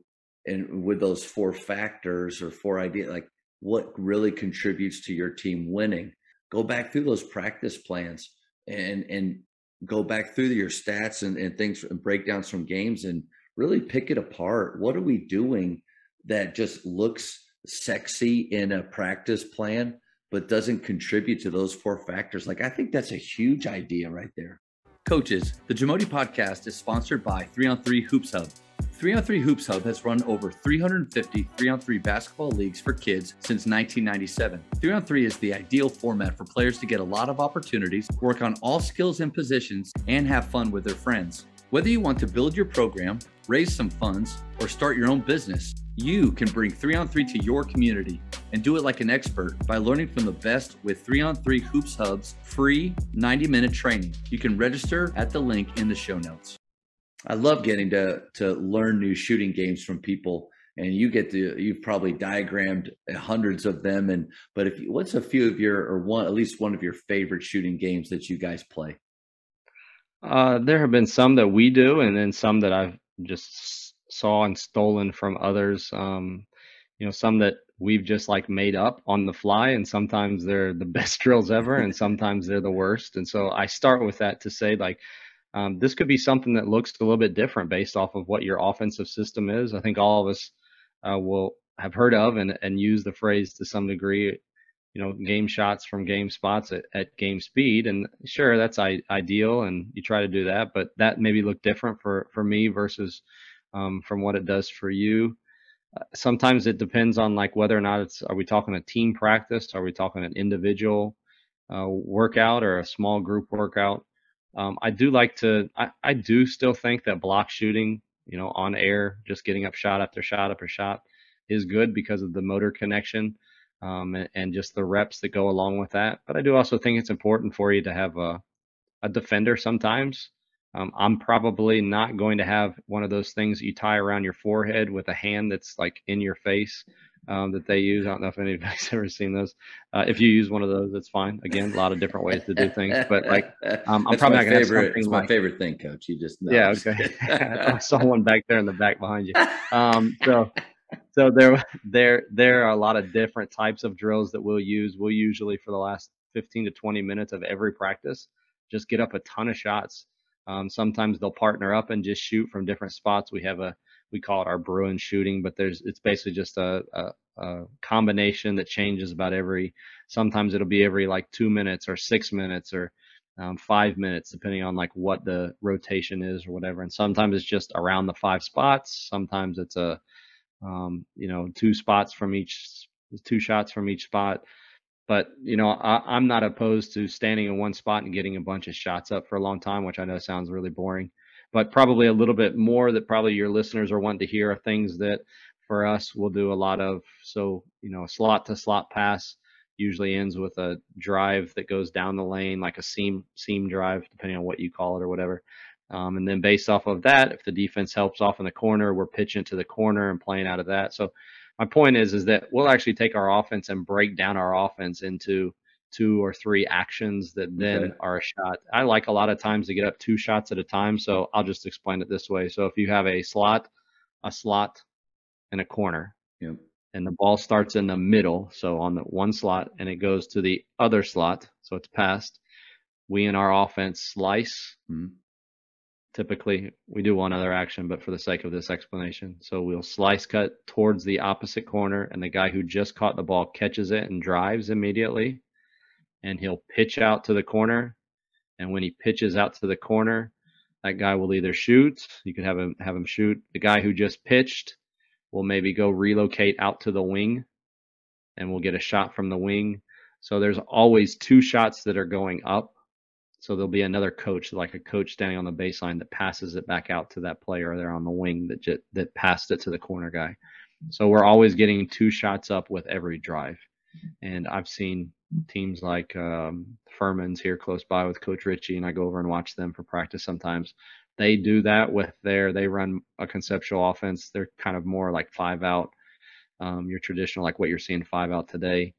and with those four factors or four ideas like what really contributes to your team winning. Go back through those practice plans and and go back through your stats and, and things and breakdowns from games and really pick it apart what are we doing that just looks sexy in a practice plan but doesn't contribute to those four factors. Like, I think that's a huge idea right there. Coaches, the Jamodi podcast is sponsored by 3 on 3 Hoops Hub. 3 on 3 Hoops Hub has run over 350 3 on 3 basketball leagues for kids since 1997. 3 on 3 is the ideal format for players to get a lot of opportunities, work on all skills and positions, and have fun with their friends. Whether you want to build your program, raise some funds, or start your own business, you can bring 3 on 3 to your community and do it like an expert by learning from the best with 3 on 3 Hoops Hub's free 90 minute training. You can register at the link in the show notes. I love getting to to learn new shooting games from people and you get to you've probably diagrammed hundreds of them and but if what's a few of your or one at least one of your favorite shooting games that you guys play uh, there have been some that we do, and then some that I've just saw and stolen from others. Um, you know, some that we've just like made up on the fly, and sometimes they're the best drills ever, and sometimes they're the worst. And so I start with that to say like. Um, this could be something that looks a little bit different based off of what your offensive system is. I think all of us uh, will have heard of and, and use the phrase to some degree you know, game shots from game spots at, at game speed. And sure, that's I, ideal, and you try to do that, but that maybe look different for for me versus um, from what it does for you. Uh, sometimes it depends on like whether or not it's are we talking a team practice, are we talking an individual uh, workout or a small group workout. Um, I do like to. I, I do still think that block shooting, you know, on air, just getting up shot after shot after shot, is good because of the motor connection um, and, and, just the reps that go along with that. But I do also think it's important for you to have a, a defender sometimes. Um, I'm probably not going to have one of those things that you tie around your forehead with a hand that's like in your face um, that they use. I don't know if anybody's ever seen those. Uh, if you use one of those, that's fine. Again, a lot of different ways to do things, but like um, I'm probably not going to have something. It's my like, favorite thing, Coach. You just know. yeah. Okay. I saw one back there in the back behind you. Um, so so there there there are a lot of different types of drills that we'll use. We'll usually for the last 15 to 20 minutes of every practice just get up a ton of shots. Um, sometimes they'll partner up and just shoot from different spots. We have a we call it our Bruin shooting, but there's it's basically just a, a, a combination that changes about every. Sometimes it'll be every like two minutes or six minutes or um, five minutes, depending on like what the rotation is or whatever. And sometimes it's just around the five spots. Sometimes it's a um, you know, two spots from each, two shots from each spot. But you know, I, am not opposed to standing in one spot and getting a bunch of shots up for a long time, which I know sounds really boring. But probably a little bit more that probably your listeners are wanting to hear are things that for us we'll do a lot of. So you know, slot to slot pass usually ends with a drive that goes down the lane, like a seam seam drive, depending on what you call it or whatever. Um, and then based off of that, if the defense helps off in the corner, we're pitching to the corner and playing out of that. So my point is, is that we'll actually take our offense and break down our offense into two or three actions that then okay. are a shot. I like a lot of times to get up two shots at a time. So I'll just explain it this way. So if you have a slot, a slot, and a corner, yep. and the ball starts in the middle, so on the one slot, and it goes to the other slot, so it's passed. We in our offense slice. Mm-hmm typically we do one other action, but for the sake of this explanation. So we'll slice cut towards the opposite corner and the guy who just caught the ball catches it and drives immediately and he'll pitch out to the corner. And when he pitches out to the corner, that guy will either shoot, you could have him have him shoot. The guy who just pitched will maybe go relocate out to the wing and we'll get a shot from the wing. So there's always two shots that are going up so there'll be another coach, like a coach standing on the baseline that passes it back out to that player there on the wing that that passed it to the corner guy. So we're always getting two shots up with every drive. And I've seen teams like um, Furman's here close by with Coach Richey, and I go over and watch them for practice sometimes. They do that with their, they run a conceptual offense. They're kind of more like five out, um, your traditional, like what you're seeing five out today.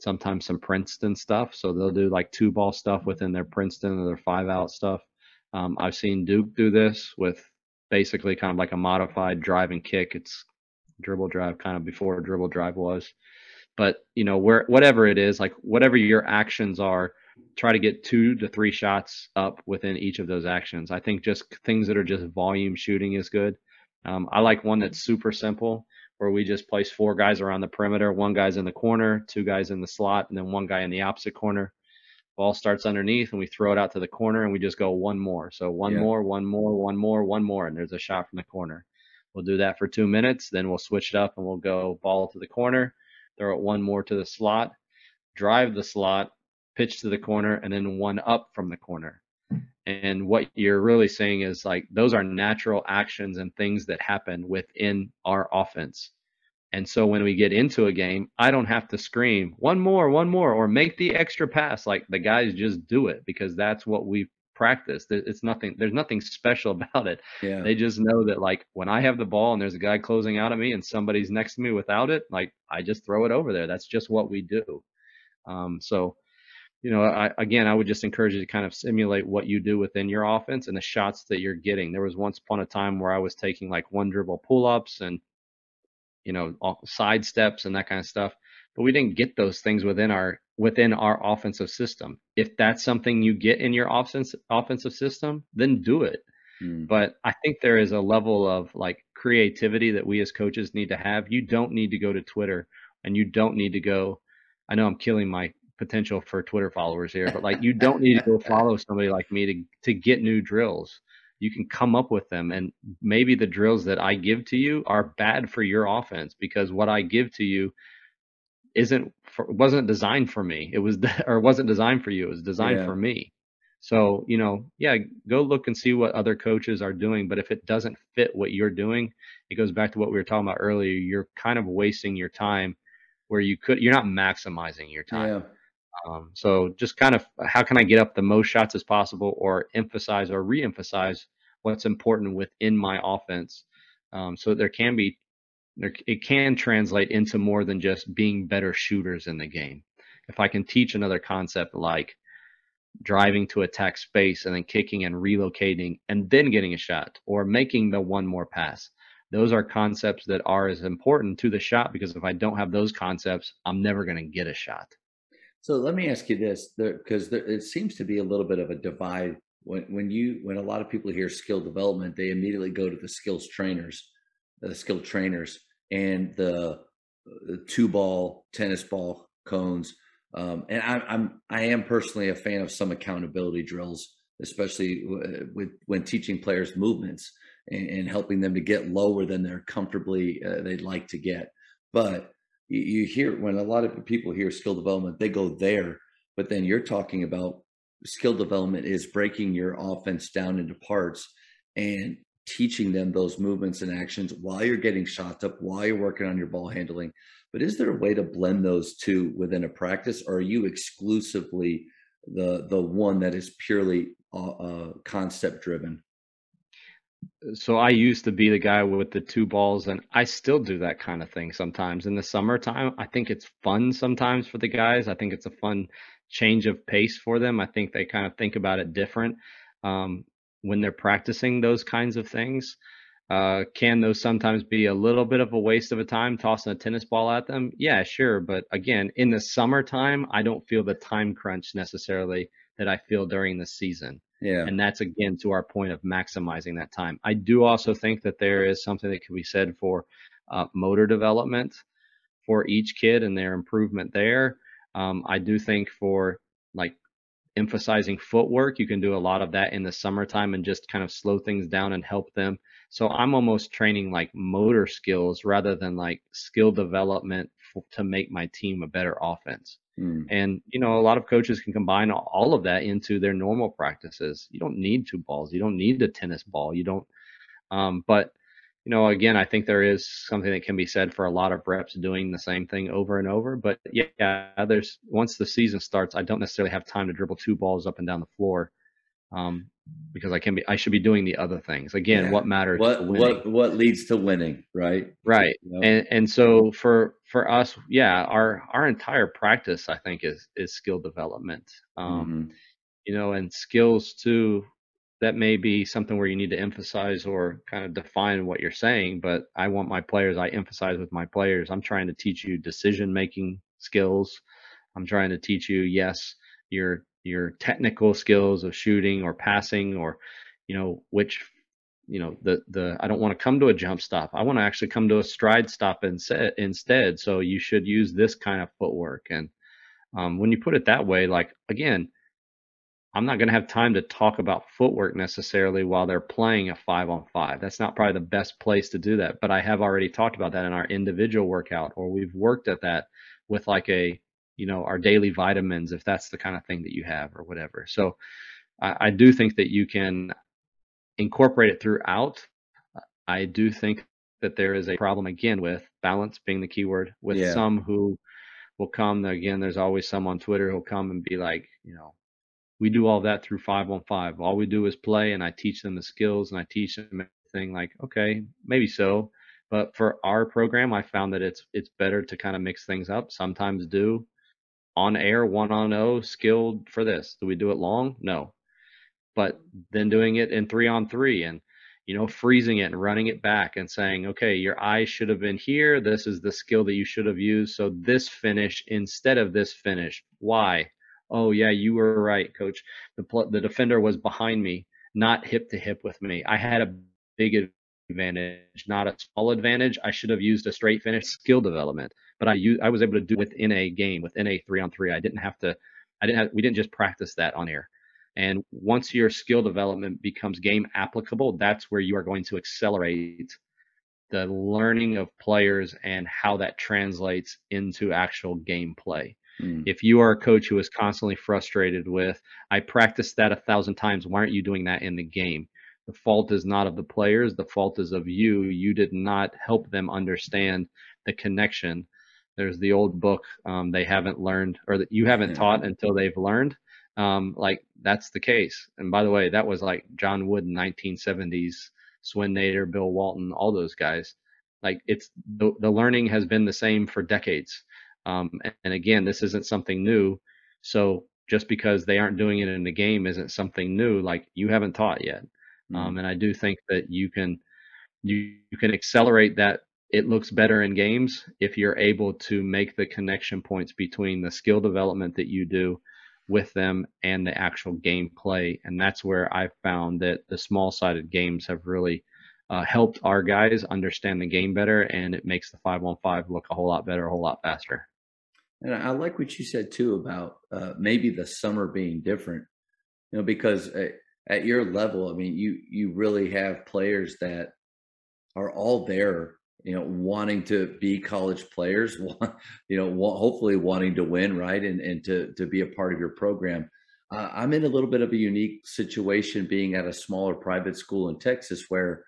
Sometimes some Princeton stuff. So they'll do like two ball stuff within their Princeton or their five out stuff. Um, I've seen Duke do this with basically kind of like a modified drive and kick. It's dribble drive kind of before dribble drive was. But you know, where whatever it is, like whatever your actions are, try to get two to three shots up within each of those actions. I think just things that are just volume shooting is good. Um, I like one that's super simple where we just place four guys around the perimeter, one guy's in the corner, two guys in the slot, and then one guy in the opposite corner. Ball starts underneath and we throw it out to the corner and we just go one more. So one yeah. more, one more, one more, one more, and there's a shot from the corner. We'll do that for two minutes, then we'll switch it up and we'll go ball to the corner, throw it one more to the slot, drive the slot, pitch to the corner, and then one up from the corner. And what you're really saying is like those are natural actions and things that happen within our offense. And so when we get into a game, I don't have to scream one more, one more, or make the extra pass. Like the guys just do it because that's what we've practiced. It's nothing, there's nothing special about it. Yeah. They just know that like when I have the ball and there's a guy closing out at me and somebody's next to me without it, like I just throw it over there. That's just what we do. Um, so you know, I, again, I would just encourage you to kind of simulate what you do within your offense and the shots that you're getting. There was once upon a time where I was taking like one dribble pull ups and, you know, side steps and that kind of stuff, but we didn't get those things within our within our offensive system. If that's something you get in your offense offensive system, then do it. Mm. But I think there is a level of like creativity that we as coaches need to have. You don't need to go to Twitter and you don't need to go. I know I'm killing my potential for Twitter followers here, but like you don't need to go follow somebody like me to to get new drills. You can come up with them, and maybe the drills that I give to you are bad for your offense because what I give to you isn't for, wasn't designed for me. It was or wasn't designed for you. It was designed yeah. for me. So you know, yeah, go look and see what other coaches are doing. But if it doesn't fit what you're doing, it goes back to what we were talking about earlier. You're kind of wasting your time where you could. You're not maximizing your time. Yeah um, so just kind of how can I get up the most shots as possible or emphasize or re-emphasize what's important within my offense. Um, so there can be, there, it can translate into more than just being better shooters in the game. If I can teach another concept like driving to attack space and then kicking and relocating and then getting a shot or making the one more pass. Those are concepts that are as important to the shot because if I don't have those concepts, I'm never going to get a shot. So let me ask you this, because it seems to be a little bit of a divide when when you when a lot of people hear skill development, they immediately go to the skills trainers, the skill trainers, and the, the two ball, tennis ball cones. Um, and I, I'm I am personally a fan of some accountability drills, especially with when teaching players movements and, and helping them to get lower than they're comfortably uh, they'd like to get. But you hear when a lot of people hear skill development, they go there, but then you're talking about skill development is breaking your offense down into parts and teaching them those movements and actions while you're getting shots up, while you're working on your ball handling. But is there a way to blend those two within a practice, or are you exclusively the the one that is purely uh, uh, concept driven? So I used to be the guy with the two balls, and I still do that kind of thing sometimes. In the summertime, I think it's fun sometimes for the guys. I think it's a fun change of pace for them. I think they kind of think about it different um, when they're practicing those kinds of things. Uh, can those sometimes be a little bit of a waste of a time tossing a tennis ball at them? Yeah, sure. But again, in the summertime, I don't feel the time crunch necessarily that I feel during the season. Yeah. And that's again to our point of maximizing that time. I do also think that there is something that can be said for uh, motor development for each kid and their improvement there. Um, I do think for like emphasizing footwork, you can do a lot of that in the summertime and just kind of slow things down and help them. So I'm almost training like motor skills rather than like skill development to make my team a better offense. Mm. And, you know, a lot of coaches can combine all of that into their normal practices. You don't need two balls. You don't need a tennis ball. You don't, um, but you know, again, I think there is something that can be said for a lot of reps doing the same thing over and over. But yeah, there's once the season starts, I don't necessarily have time to dribble two balls up and down the floor um, because I can be I should be doing the other things. Again, yeah. what matters? What what what leads to winning, right? Right. You know? And and so for for us, yeah, our our entire practice, I think, is is skill development. Um, mm-hmm. You know, and skills too that may be something where you need to emphasize or kind of define what you're saying but i want my players i emphasize with my players i'm trying to teach you decision making skills i'm trying to teach you yes your your technical skills of shooting or passing or you know which you know the the i don't want to come to a jump stop i want to actually come to a stride stop instead instead so you should use this kind of footwork and um, when you put it that way like again I'm not going to have time to talk about footwork necessarily while they're playing a five on five. That's not probably the best place to do that. But I have already talked about that in our individual workout, or we've worked at that with like a, you know, our daily vitamins, if that's the kind of thing that you have or whatever. So I, I do think that you can incorporate it throughout. I do think that there is a problem again with balance being the keyword with yeah. some who will come again. There's always some on Twitter who'll come and be like, you know, we do all that through five on five. All we do is play, and I teach them the skills and I teach them everything. Like, okay, maybe so, but for our program, I found that it's it's better to kind of mix things up. Sometimes do on air one on o skilled for this. Do we do it long? No, but then doing it in three on three and you know freezing it and running it back and saying okay your eyes should have been here this is the skill that you should have used so this finish instead of this finish why oh yeah, you were right, coach. The the defender was behind me, not hip to hip with me. I had a big advantage, not a small advantage. I should have used a straight finish skill development, but I I was able to do within a game, within a three on three. I didn't have to, I didn't have, we didn't just practice that on air. And once your skill development becomes game applicable, that's where you are going to accelerate the learning of players and how that translates into actual gameplay. Mm. If you are a coach who is constantly frustrated with, I practiced that a thousand times, why aren't you doing that in the game? The fault is not of the players, the fault is of you. You did not help them understand the connection. There's the old book, um, they haven't learned, or that you haven't taught until they've learned. Um, like that's the case. And by the way, that was like John Wooden in 1970s, Swen Nater, Bill Walton, all those guys. Like it's the, the learning has been the same for decades. Um, and again, this isn't something new. So just because they aren't doing it in the game isn't something new. Like you haven't taught yet. Mm-hmm. Um, and I do think that you can you, you can accelerate that. It looks better in games if you're able to make the connection points between the skill development that you do with them and the actual gameplay. And that's where I found that the small sided games have really uh, helped our guys understand the game better, and it makes the five on five look a whole lot better, a whole lot faster. And I like what you said too about uh, maybe the summer being different, you know, because at, at your level, I mean, you you really have players that are all there, you know, wanting to be college players, you know, hopefully wanting to win, right, and and to to be a part of your program. Uh, I'm in a little bit of a unique situation, being at a smaller private school in Texas, where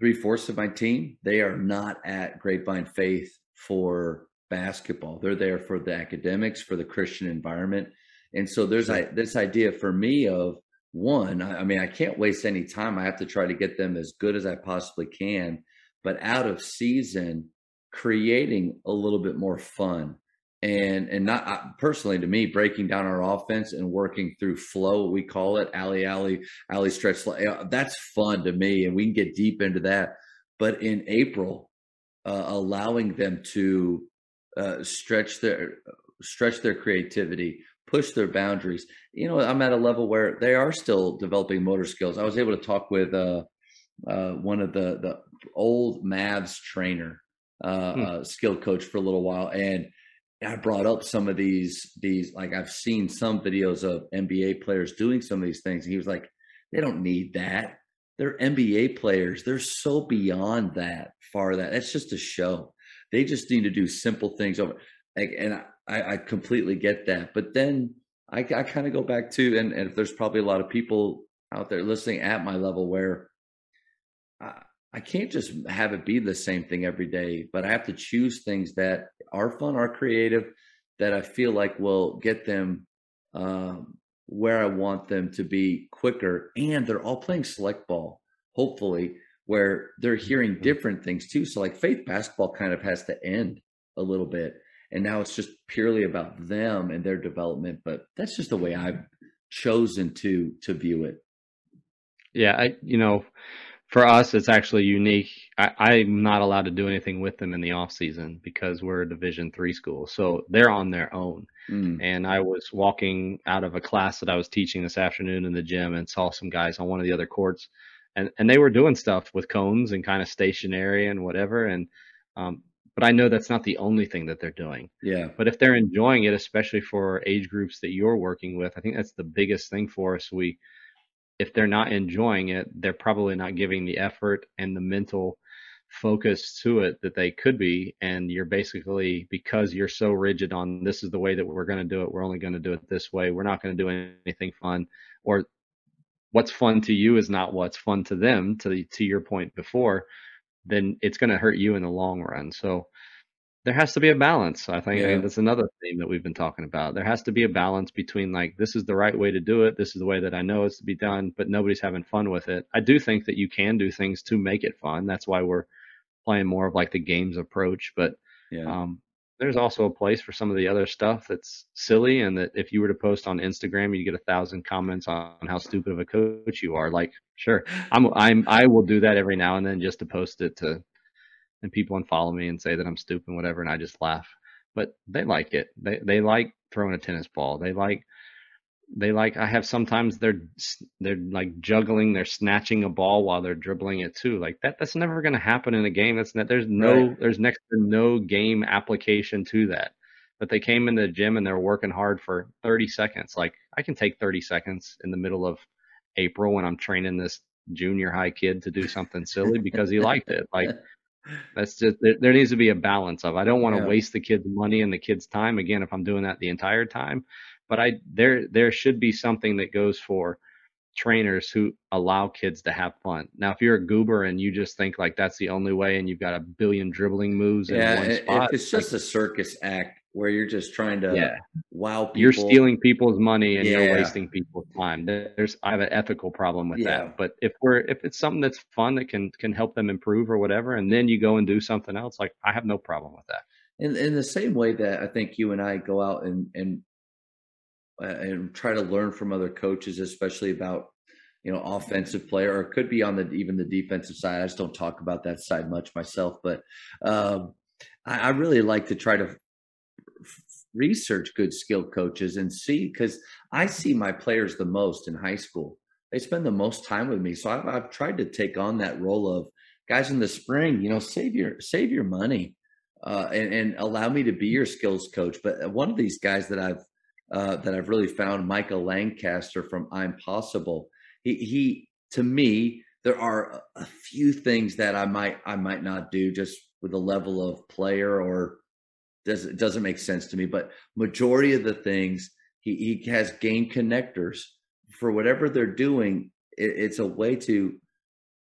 three fourths of my team they are not at Grapevine Faith for basketball. They're there for the academics, for the Christian environment. And so there's sure. this idea for me of one, I mean, I can't waste any time. I have to try to get them as good as I possibly can, but out of season, creating a little bit more fun and and not personally to me breaking down our offense and working through flow we call it alley alley alley stretch that's fun to me and we can get deep into that but in april uh, allowing them to uh, stretch their stretch their creativity, push their boundaries. You know, I'm at a level where they are still developing motor skills. I was able to talk with uh, uh, one of the the old Mavs trainer, uh, hmm. Uh, skilled coach for a little while, and I brought up some of these these like I've seen some videos of NBA players doing some of these things, and he was like, they don't need that. They're NBA players. They're so beyond that, far that. That's just a show. They just need to do simple things over. Like, and I, I completely get that. But then I, I kind of go back to, and, and if there's probably a lot of people out there listening at my level where I, can't just have it be the same thing every day, but I have to choose things that are fun, are creative, that I feel like will get them um, where I want them to be quicker. And they're all playing select ball, hopefully, where they're hearing mm-hmm. different things too. So, like faith basketball kind of has to end a little bit. And now it's just purely about them and their development. But that's just the way I've chosen to to view it. Yeah, I you know, for us it's actually unique. I, am not allowed to do anything with them in the off season because we're a division three school so they're on their own. Mm. and i was walking out of a class that i was teaching this afternoon in the gym and saw some guys on one of the other courts and, and they were doing stuff with cones and kind of stationary and whatever and um, but i know that's not the only thing that they're doing. Yeah. But if they're enjoying it especially for age groups that you're working with i think that's the biggest thing for us. We if they're not enjoying it, they're probably not giving the effort and the mental focus to it that they could be. And you're basically, because you're so rigid on this is the way that we're going to do it, we're only going to do it this way. We're not going to do anything fun. Or what's fun to you is not what's fun to them, to, to your point before, then it's going to hurt you in the long run. So, there has to be a balance. I think yeah. that's another theme that we've been talking about. There has to be a balance between like this is the right way to do it, this is the way that I know it's to be done, but nobody's having fun with it. I do think that you can do things to make it fun. That's why we're playing more of like the games approach. But yeah. um, there's also a place for some of the other stuff that's silly, and that if you were to post on Instagram, you get a thousand comments on how stupid of a coach you are. Like, sure, I'm I'm I will do that every now and then just to post it to and people unfollow me and say that I'm stupid, whatever, and I just laugh. But they like it. They they like throwing a tennis ball. They like they like. I have sometimes they're they're like juggling. They're snatching a ball while they're dribbling it too. Like that. That's never going to happen in a game. That's not, there's no right. there's next to no game application to that. But they came in the gym and they're working hard for 30 seconds. Like I can take 30 seconds in the middle of April when I'm training this junior high kid to do something silly because he liked it. Like that's just there, there, needs to be a balance of. I don't want to yeah. waste the kids' money and the kids' time again if I'm doing that the entire time. But I there there should be something that goes for trainers who allow kids to have fun. Now, if you're a goober and you just think like that's the only way, and you've got a billion dribbling moves yeah, in one spot, it's just like, a circus act where you're just trying to yeah. wow people. You're stealing people's money and yeah. you're wasting people's time. There's I have an ethical problem with yeah. that. But if we're if it's something that's fun that can can help them improve or whatever, and then you go and do something else, like I have no problem with that. In in the same way that I think you and I go out and and uh, and try to learn from other coaches, especially about you know offensive player, or it could be on the even the defensive side. I just don't talk about that side much myself, but um, I really like to try to research good skill coaches and see because I see my players the most in high school. They spend the most time with me, so I've, I've tried to take on that role of guys in the spring. You know, save your save your money uh, and, and allow me to be your skills coach. But one of these guys that I've uh, that I've really found, Michael Lancaster from I'm Possible. He he to me there are a few things that I might I might not do just with the level of player or does it doesn't make sense to me. But majority of the things he, he has game connectors for whatever they're doing. It, it's a way to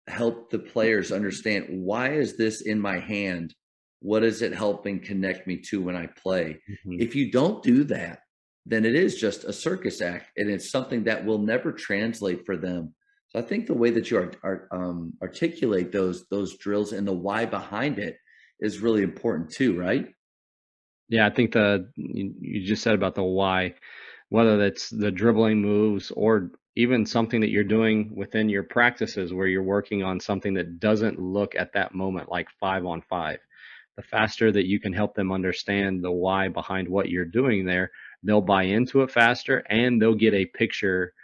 help the players understand why is this in my hand? What is it helping connect me to when I play? Mm-hmm. If you don't do that, then it is just a circus act, and it's something that will never translate for them. So I think the way that you are, are um, articulate those those drills and the why behind it is really important too, right? Yeah, I think the you just said about the why, whether that's the dribbling moves or even something that you're doing within your practices where you're working on something that doesn't look at that moment like five on five. The faster that you can help them understand the why behind what you're doing there, they'll buy into it faster and they'll get a picture,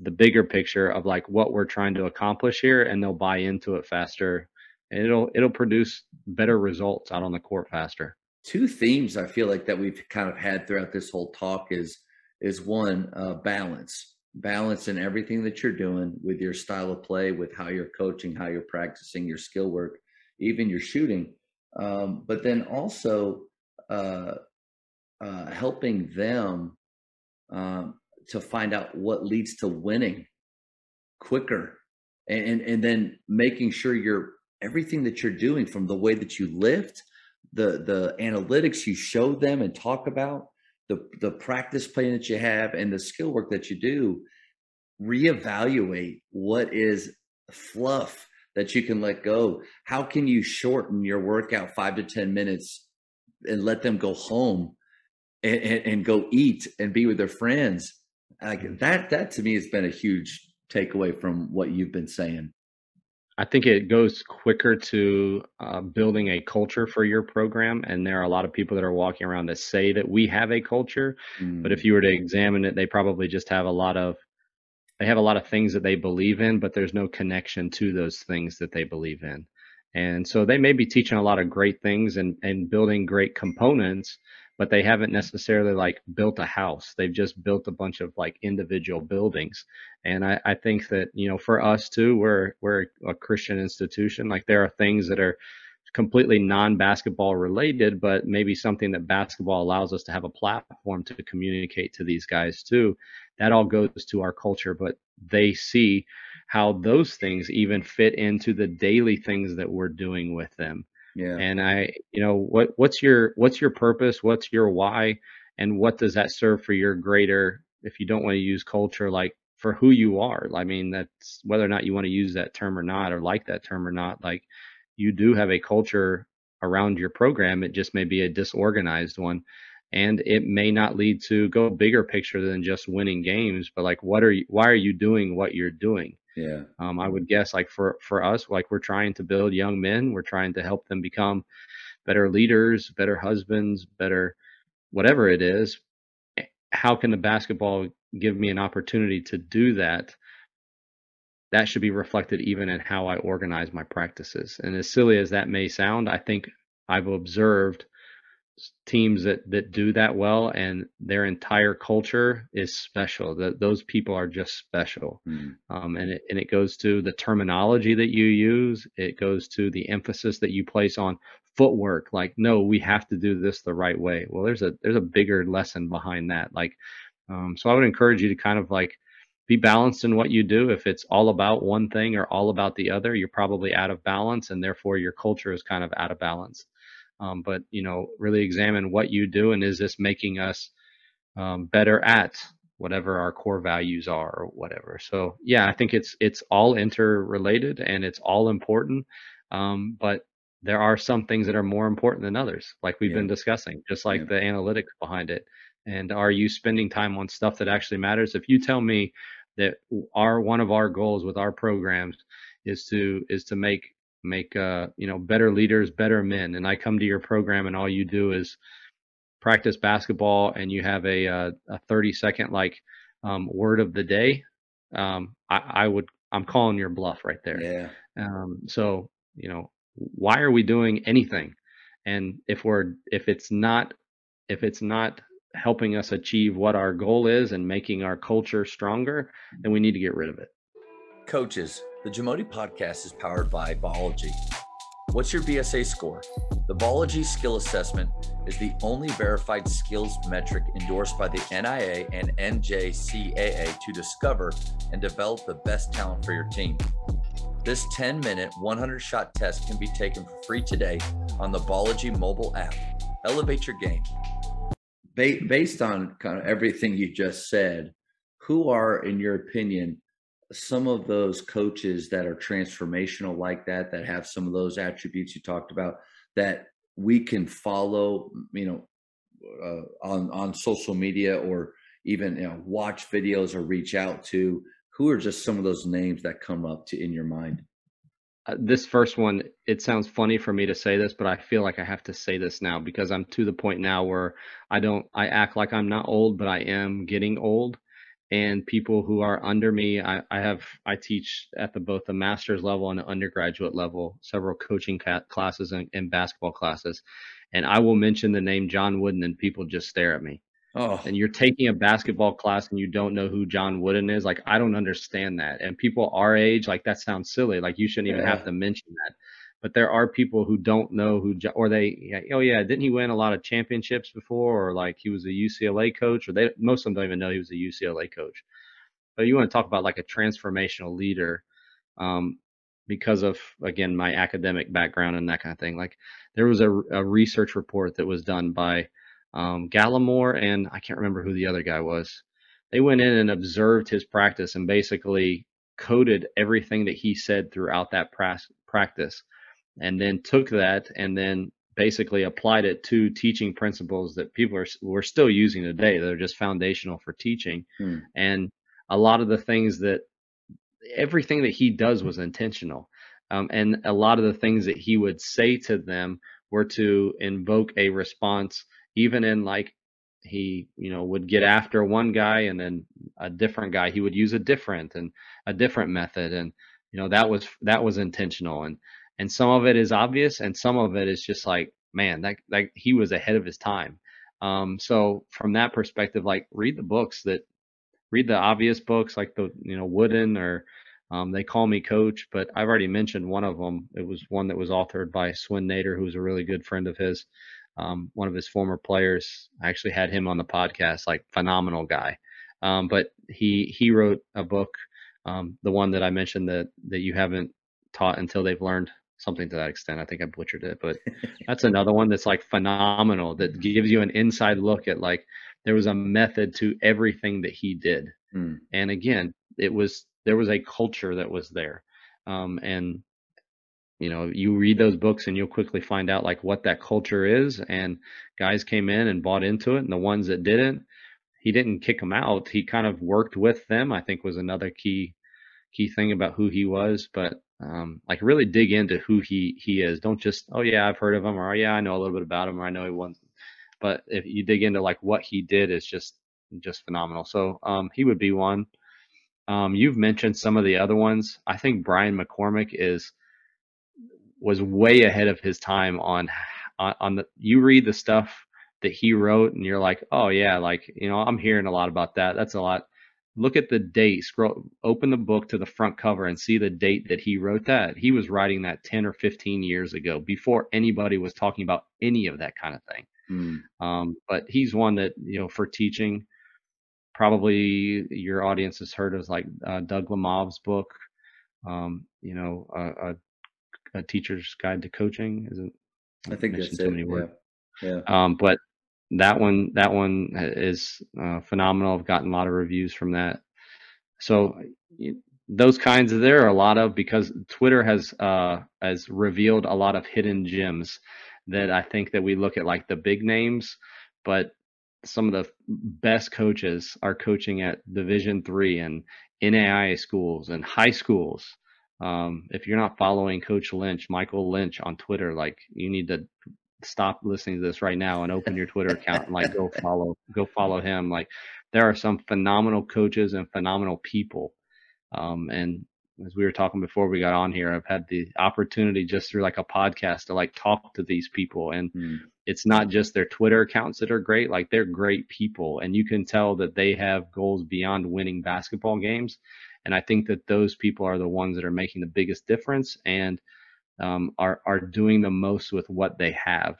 the bigger picture of like what we're trying to accomplish here, and they'll buy into it faster. And it'll it'll produce better results out on the court faster two themes I feel like that we've kind of had throughout this whole talk is is one uh, balance, balance in everything that you're doing with your style of play, with how you're coaching, how you're practicing your skill work, even your shooting, um, but then also uh, uh, helping them um, to find out what leads to winning quicker, and, and and then making sure you're everything that you're doing from the way that you lift, the the analytics you show them and talk about, the the practice plan that you have, and the skill work that you do, reevaluate what is fluff that you can let go. How can you shorten your workout five to ten minutes and let them go home and, and, and go eat and be with their friends? Like mm-hmm. that, that to me has been a huge takeaway from what you've been saying. I think it goes quicker to uh, building a culture for your program. And there are a lot of people that are walking around that say that we have a culture. Mm. But if you were to examine it, they probably just have a lot of they have a lot of things that they believe in, but there's no connection to those things that they believe in. And so they may be teaching a lot of great things and, and building great components, but they haven't necessarily like built a house. They've just built a bunch of like individual buildings. And I, I think that, you know, for us too, we're, we're a Christian institution. Like there are things that are completely non-basketball related, but maybe something that basketball allows us to have a platform to communicate to these guys too. That all goes to our culture, but they see how those things even fit into the daily things that we're doing with them. Yeah. And I, you know, what what's your what's your purpose? What's your why? And what does that serve for your greater if you don't want to use culture like for who you are? I mean, that's whether or not you want to use that term or not or like that term or not, like you do have a culture around your program. It just may be a disorganized one. And it may not lead to go bigger picture than just winning games, but like what are you why are you doing what you're doing? Yeah. Um, I would guess like for for us, like we're trying to build young men. We're trying to help them become better leaders, better husbands, better whatever it is. Eh, how can the basketball give me an opportunity to do that? That should be reflected even in how I organize my practices. And as silly as that may sound, I think I've observed teams that that do that well and their entire culture is special. That those people are just special. Mm. um, and it and it goes to the terminology that you use. It goes to the emphasis that you place on footwork. Like no we have to do this the right way. Well there's a there's a bigger lesson behind that. Like um, so i would encourage you to kind of like be balanced in what you do. If it's all about one thing or all about the other you're probably out of balance and therefore your culture is kind of out of balance um, but you know really examine what you do and is this making us um, better at whatever our core values are or whatever so yeah i think it's it's all interrelated and it's all important um, but there are some things that are more important than others like we've yeah. been discussing just like yeah. the analytics behind it and are you spending time on stuff that actually matters if you tell me that our one of our goals with our programs is to is to make make uh, you know better leaders, better men. And I come to your program, and all you do is practice basketball, and you have a uh, a, a 30 second like um, word of the day. Um, I, I, would I'm calling your bluff right there. Yeah. Um, so you know why are we doing anything? And if we're if it's not if it's not helping us achieve what our goal is and making our culture stronger, then we need to get rid of it. Coaches, the Jamodi podcast is powered by Ballogy. What's your BSA score? The Ballogy Skill Assessment is the only verified skills metric endorsed by the NAIA and NJCAA to discover and develop the best talent for your team. This 10 minute, 100 shot test can be taken for free today on the Ballogy mobile app. Elevate your game. Based on kind of everything you just said, who are, in your opinion, some of those coaches that are transformational like that, that have some of those attributes you talked about, that we can follow, you know, uh, on on social media or even you know watch videos or reach out to? Who are just some of those names that come up to in your mind? Uh, this first one, it sounds funny for me to say this, but I feel like I have to say this now because I'm to the point now where I don't, I act like I'm not old, but I am getting old and people who are under me. I, I have I teach at the both the master's level and the undergraduate level, several coaching ca- classes and, and, basketball classes, and I will mention the name John Wooden, and people just stare at me. Oh. And you're taking a basketball class and you don't know who John Wooden is. Like I don't understand that. And people our age, like that sounds silly. Like you shouldn't even yeah. have to mention that but there are people who don't know who or they oh yeah didn't he win a lot of championships before or like he was a UCLA coach or they most of them don't even know he was a UCLA coach but you want to talk about like a transformational leader um, because of again my academic background and that kind of thing. Like there was a, a research report that was done by um, Gallimore and I can't remember who the other guy was. They went in and observed his practice and basically coded everything that he said throughout that practice, and then took that and then basically applied it to teaching principles that people are we're still using today. They're just foundational for teaching, hmm. and a lot of the things that everything that he does was intentional. Um, and a lot of the things that he would say to them were to invoke a response, even in like he, you know, would get after one guy and then a different guy, he would use a different and a different method. And, you know, that was, that was intentional. And, and some of it is obvious and some of it is just like, man, that, like he was ahead of his time. Um, so from that perspective, like read the books that read the obvious books like the you know Wooden or um, they call me coach, but I've already mentioned one of them. It was one that was authored by Swen Nater, who's a really good friend of his. Um, one of his former players. I actually had him on the podcast, like phenomenal guy. Um, but he he wrote a book, um, the one that I mentioned that that you haven't taught until they've learned something to that extent. I think I butchered it, but that's another one that's like phenomenal that gives you an inside look at like there was a method to everything that he did. Mm. And again, it was there was a culture that was there. Um, and you know, you read those books and you'll quickly find out like what that culture is. And guys came in and bought into it, and the ones that didn't, he didn't kick them out. He kind of worked with them. I think was another key key thing about who he was. But um, like really dig into who he he is. Don't just oh yeah I've heard of him or oh yeah I know a little bit about him or I know he won but if you dig into like what he did is just just phenomenal. So um, he would be one. Um, you've mentioned some of the other ones. I think Brian McCormick is was way ahead of his time on on, on the. You read the stuff that he wrote, and you're like, oh yeah, like you know, I'm hearing a lot about that. That's a lot. Look at the date. Scroll, open the book to the front cover and see the date that he wrote that. He was writing that 10 or 15 years ago, before anybody was talking about any of that kind of thing. Mm. Um, but he's one that you know for teaching, probably your audience has heard of like uh, Doug Lemov's book. Um, you know, uh, a, a, teacher's guide to coaching isn't. I think that's too it. Many words. Yeah. yeah. Um, but that one, that one is uh, phenomenal. I've gotten a lot of reviews from that. So those kinds of there are a lot of because Twitter has uh, has revealed a lot of hidden gems that I think that we look at like the big names, but some of the best coaches are coaching at Division three and NAIA schools and high schools. Um, if you're not following Coach Lynch, Michael Lynch on Twitter, like you need to stop listening to this right now and open your Twitter account and like go follow go follow him. Like there are some phenomenal coaches and phenomenal people. Um, and as we were talking before we got on here, I've had the opportunity just through like a podcast to like talk to these people. And mm. it's not just their Twitter accounts that are great, like they're great people. And you can tell that they have goals beyond winning basketball games. And I think that those people are the ones that are making the biggest difference and um, are, are doing the most with what they have.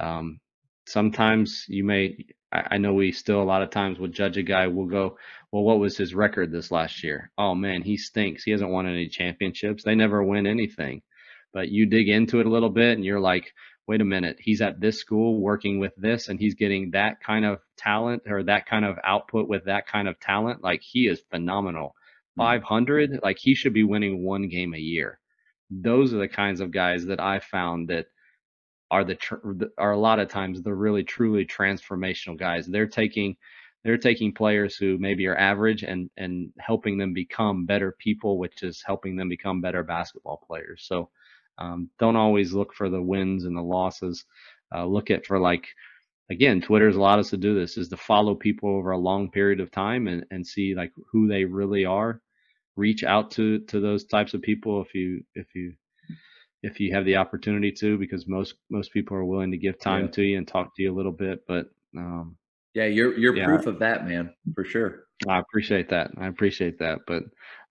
Um, sometimes you may, I, know we still a lot of times will judge a guy. We'll go, well, what was his record this last year? Oh man, he stinks. He hasn't won any championships. They never win anything. But you dig into it a little bit and you're like, wait a minute, he's at this school working with this and he's getting that kind of talent or that kind of output with that kind of talent. Like he is phenomenal. Hmm. 500, like he should be winning one game a year. Those are the kinds of guys that I found that are the are a lot of times the really truly transformational guys. They're taking they're taking players who maybe are average and and helping them become better people, which is helping them become better basketball players. So um, don't always look for the wins and the losses. Uh, look at for like again, Twitter's allowed us to do this is to follow people over a long period of time and and see like who they really are. Reach out to to those types of people if you if you if you have the opportunity to, because most most people are willing to give time yeah. to you and talk to you a little bit. But um, yeah, you're you're yeah, proof of that, man, for sure. I appreciate that. I appreciate that. But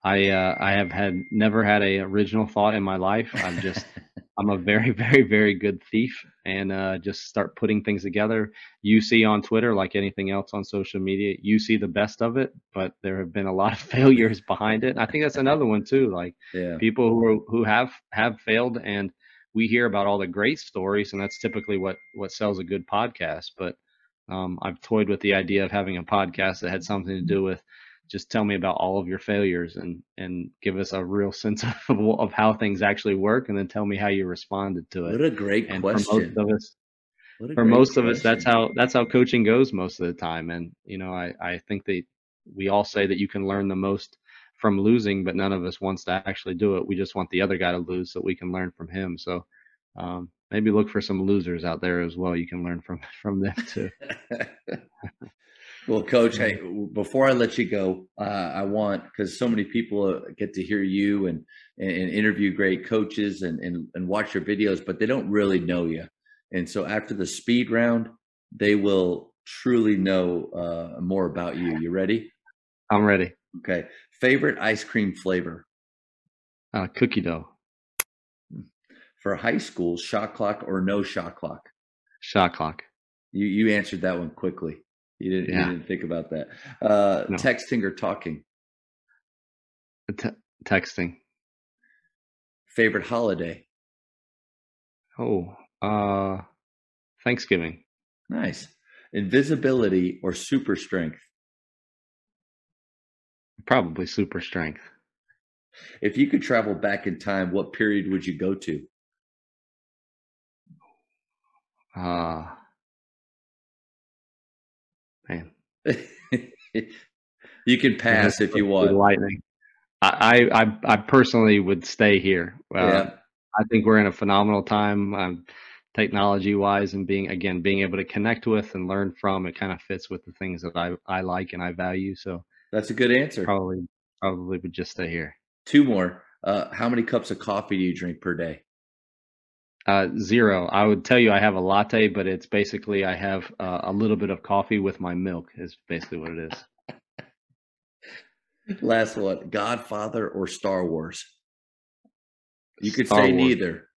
I uh, I have had never had a original thought in my life. i've just I'm a very, very, very good thief and uh, just start putting things together. You see on Twitter, like anything else on social media, you see the best of it, but there have been a lot of failures behind it. And I think that's another one too. Like Yeah. people who are, who have have failed, and we hear about all the great stories, and that's typically what what sells a good podcast. But um, I've toyed with the idea of having a podcast that had something to do with just tell me about all of your failures and and give us a real sense of of how things actually work, and then tell me how you responded to it. What a great and question. for most of us, for most of us, that's how that's how coaching goes most of the time. And you know, I I think that we all say that you can learn the most from losing, but none of us wants to actually do it. We just want the other guy to lose so we can learn from him. So um, maybe look for some losers out there as well. You can learn from from them too. well, coach, hey, before I let you go, uh, I want because so many people uh, get to hear you and and interview great coaches and, and and watch your videos, but they don't really know you. And so after the speed round, they will truly know uh, more about you. You ready? I'm ready. Okay. Favorite ice cream flavor Uh, cookie dough, for high school? Shot clock or no shot clock? shot clock, You you answered that one quickly. You didn't Yeah. you didn't think about that. Uh, No. Texting or talking? Te- texting. Favorite holiday? Oh, uh, Thanksgiving. Nice. Invisibility or super strength? Probably super strength. If you could travel back in time, what period would you go to? Uh, man. you can pass if you want. Lightning. I, I, I- personally would stay here. Uh, Yeah. I think we're in a phenomenal time, um, technology wise, and being again being able to connect with and learn from. It kind of fits with the things that I I like and I value. So That's a good answer. probably probably would just stay here. Two more. Uh, how many cups of coffee do you drink per day? Uh, zero. I would tell you I have a latte, but it's basically I have uh, a little bit of coffee with my milk. Is basically what it is. Last one. Godfather or Star Wars? You could Star say Wars. neither.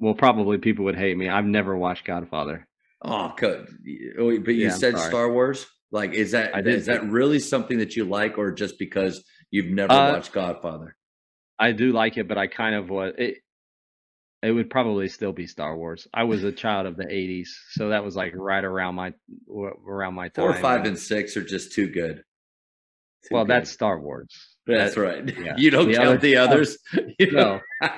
Well, probably people would hate me. I've never watched Godfather. Oh, But you Yeah, said. Star Wars. Like, is that is that really something that you like, or just because you've never Uh, watched Godfather? I do like it, but I kind of was it. It would probably still be Star Wars. I was a child of the '80s, so that was like right around my around my time. Four, five, and six are just too good. Too well, good. that's Star Wars. that's that- right. yeah. You don't The count other- the others. You No, don't-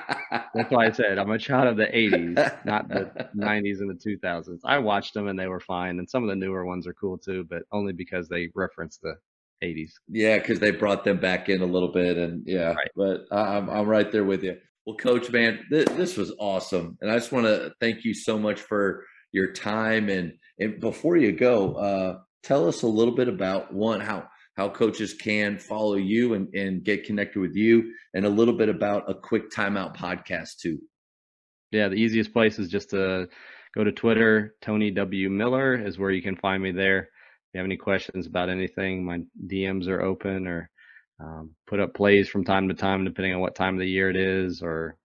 that's why I said I'm a child of the '80s, not the '90s and the 2000s. I watched them and they were fine, and some of the newer ones are cool too, but only because they reference the '80s. Yeah, because they brought them back in a little bit, and yeah. Right. But I'm I'm right there with you. Well, Coach, man, th- this was awesome, and I just want to thank you so much for your time. And and before you go, uh, tell us a little bit about one how how coaches can follow you and and get connected with you, and a little bit about a quick timeout podcast too. Yeah, the easiest place is just to go to Twitter. Tony W Miller is where you can find me there. If you have any questions about anything, my DMs are open or um, put up plays from time to time, depending on what time of the year it is, or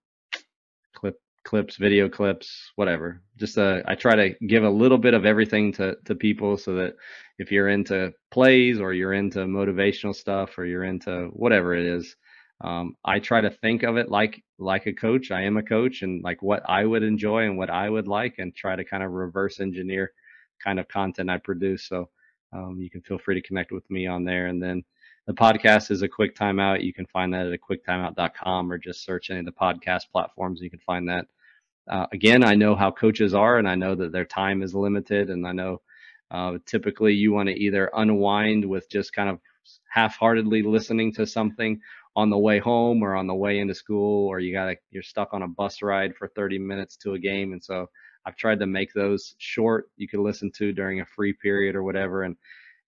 clip clips, video clips, whatever. Just uh, I try to give a little bit of everything to to people so that if you're into plays or you're into motivational stuff or you're into whatever it is, um, I try to think of it like like a coach. I am a coach, and like what I would enjoy and what I would like, and try to kind of reverse engineer kind of content I produce. So um, you can feel free to connect with me on there. And then the podcast is a quick timeout. You can find that at a quicktimeout.com or just search any of the podcast platforms. You can find that. Uh, again, I know how coaches are, and I know that their time is limited, and I know uh, typically you want to either unwind with just kind of half-heartedly listening to something on the way home or on the way into school, or you got you're stuck on a bus ride for 30 minutes to a game, and so I've tried to make those short. You can listen to during a free period or whatever, and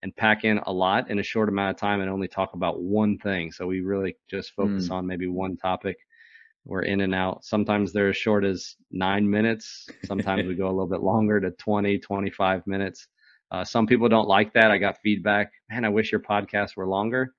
and pack in a lot in a short amount of time and only talk about one thing. So we really just focus on maybe one topic. We're in and out. Sometimes they're as short as nine minutes. Sometimes we go a little bit longer to 20, 25 minutes. Uh, some people don't like that. I got feedback. Man, I wish your podcasts were longer.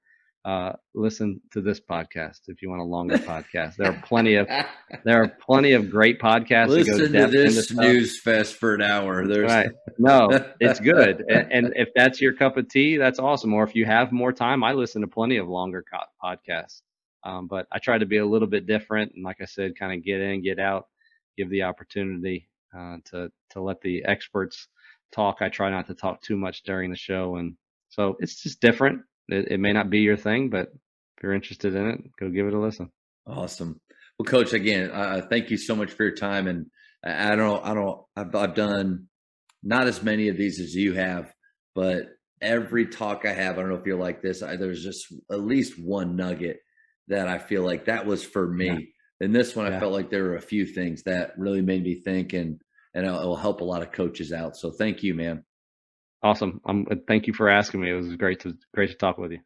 Uh, listen to this podcast if you want a longer podcast. There are plenty of there are plenty of great podcasts. Listen to this news fest for an hour. There's right. No, it's good, and, and, if that's your cup of tea, that's awesome. Or if you have more time, I listen to plenty of longer co- podcasts. Um, but I try to be a little bit different, and like I said, kind of get in, get out, give the opportunity uh, to to let the experts talk. I try not to talk too much during the show, and so it's just different. It, it may not be your thing, but if you're interested in it, go give it a listen. Awesome. Well, Coach, again, uh, thank you so much for your time. And I don't, I don't, I've, I've done not as many of these as you have, but every talk I have, I don't know if you're like this. I, there's just at least one nugget that I feel like that was for me. Yeah. And this one, yeah. I felt like there were a few things that really made me think, and and it will help a lot of coaches out. So thank you, man. Awesome. Um, thank you for asking me. It was great to great to talk with you.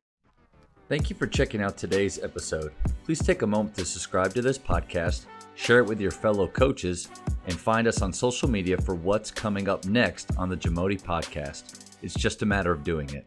Thank you for checking out today's episode. Please take a moment to subscribe to this podcast, share it with your fellow coaches, and find us on social media for what's coming up next on the Jamodi podcast. It's just a matter of doing it.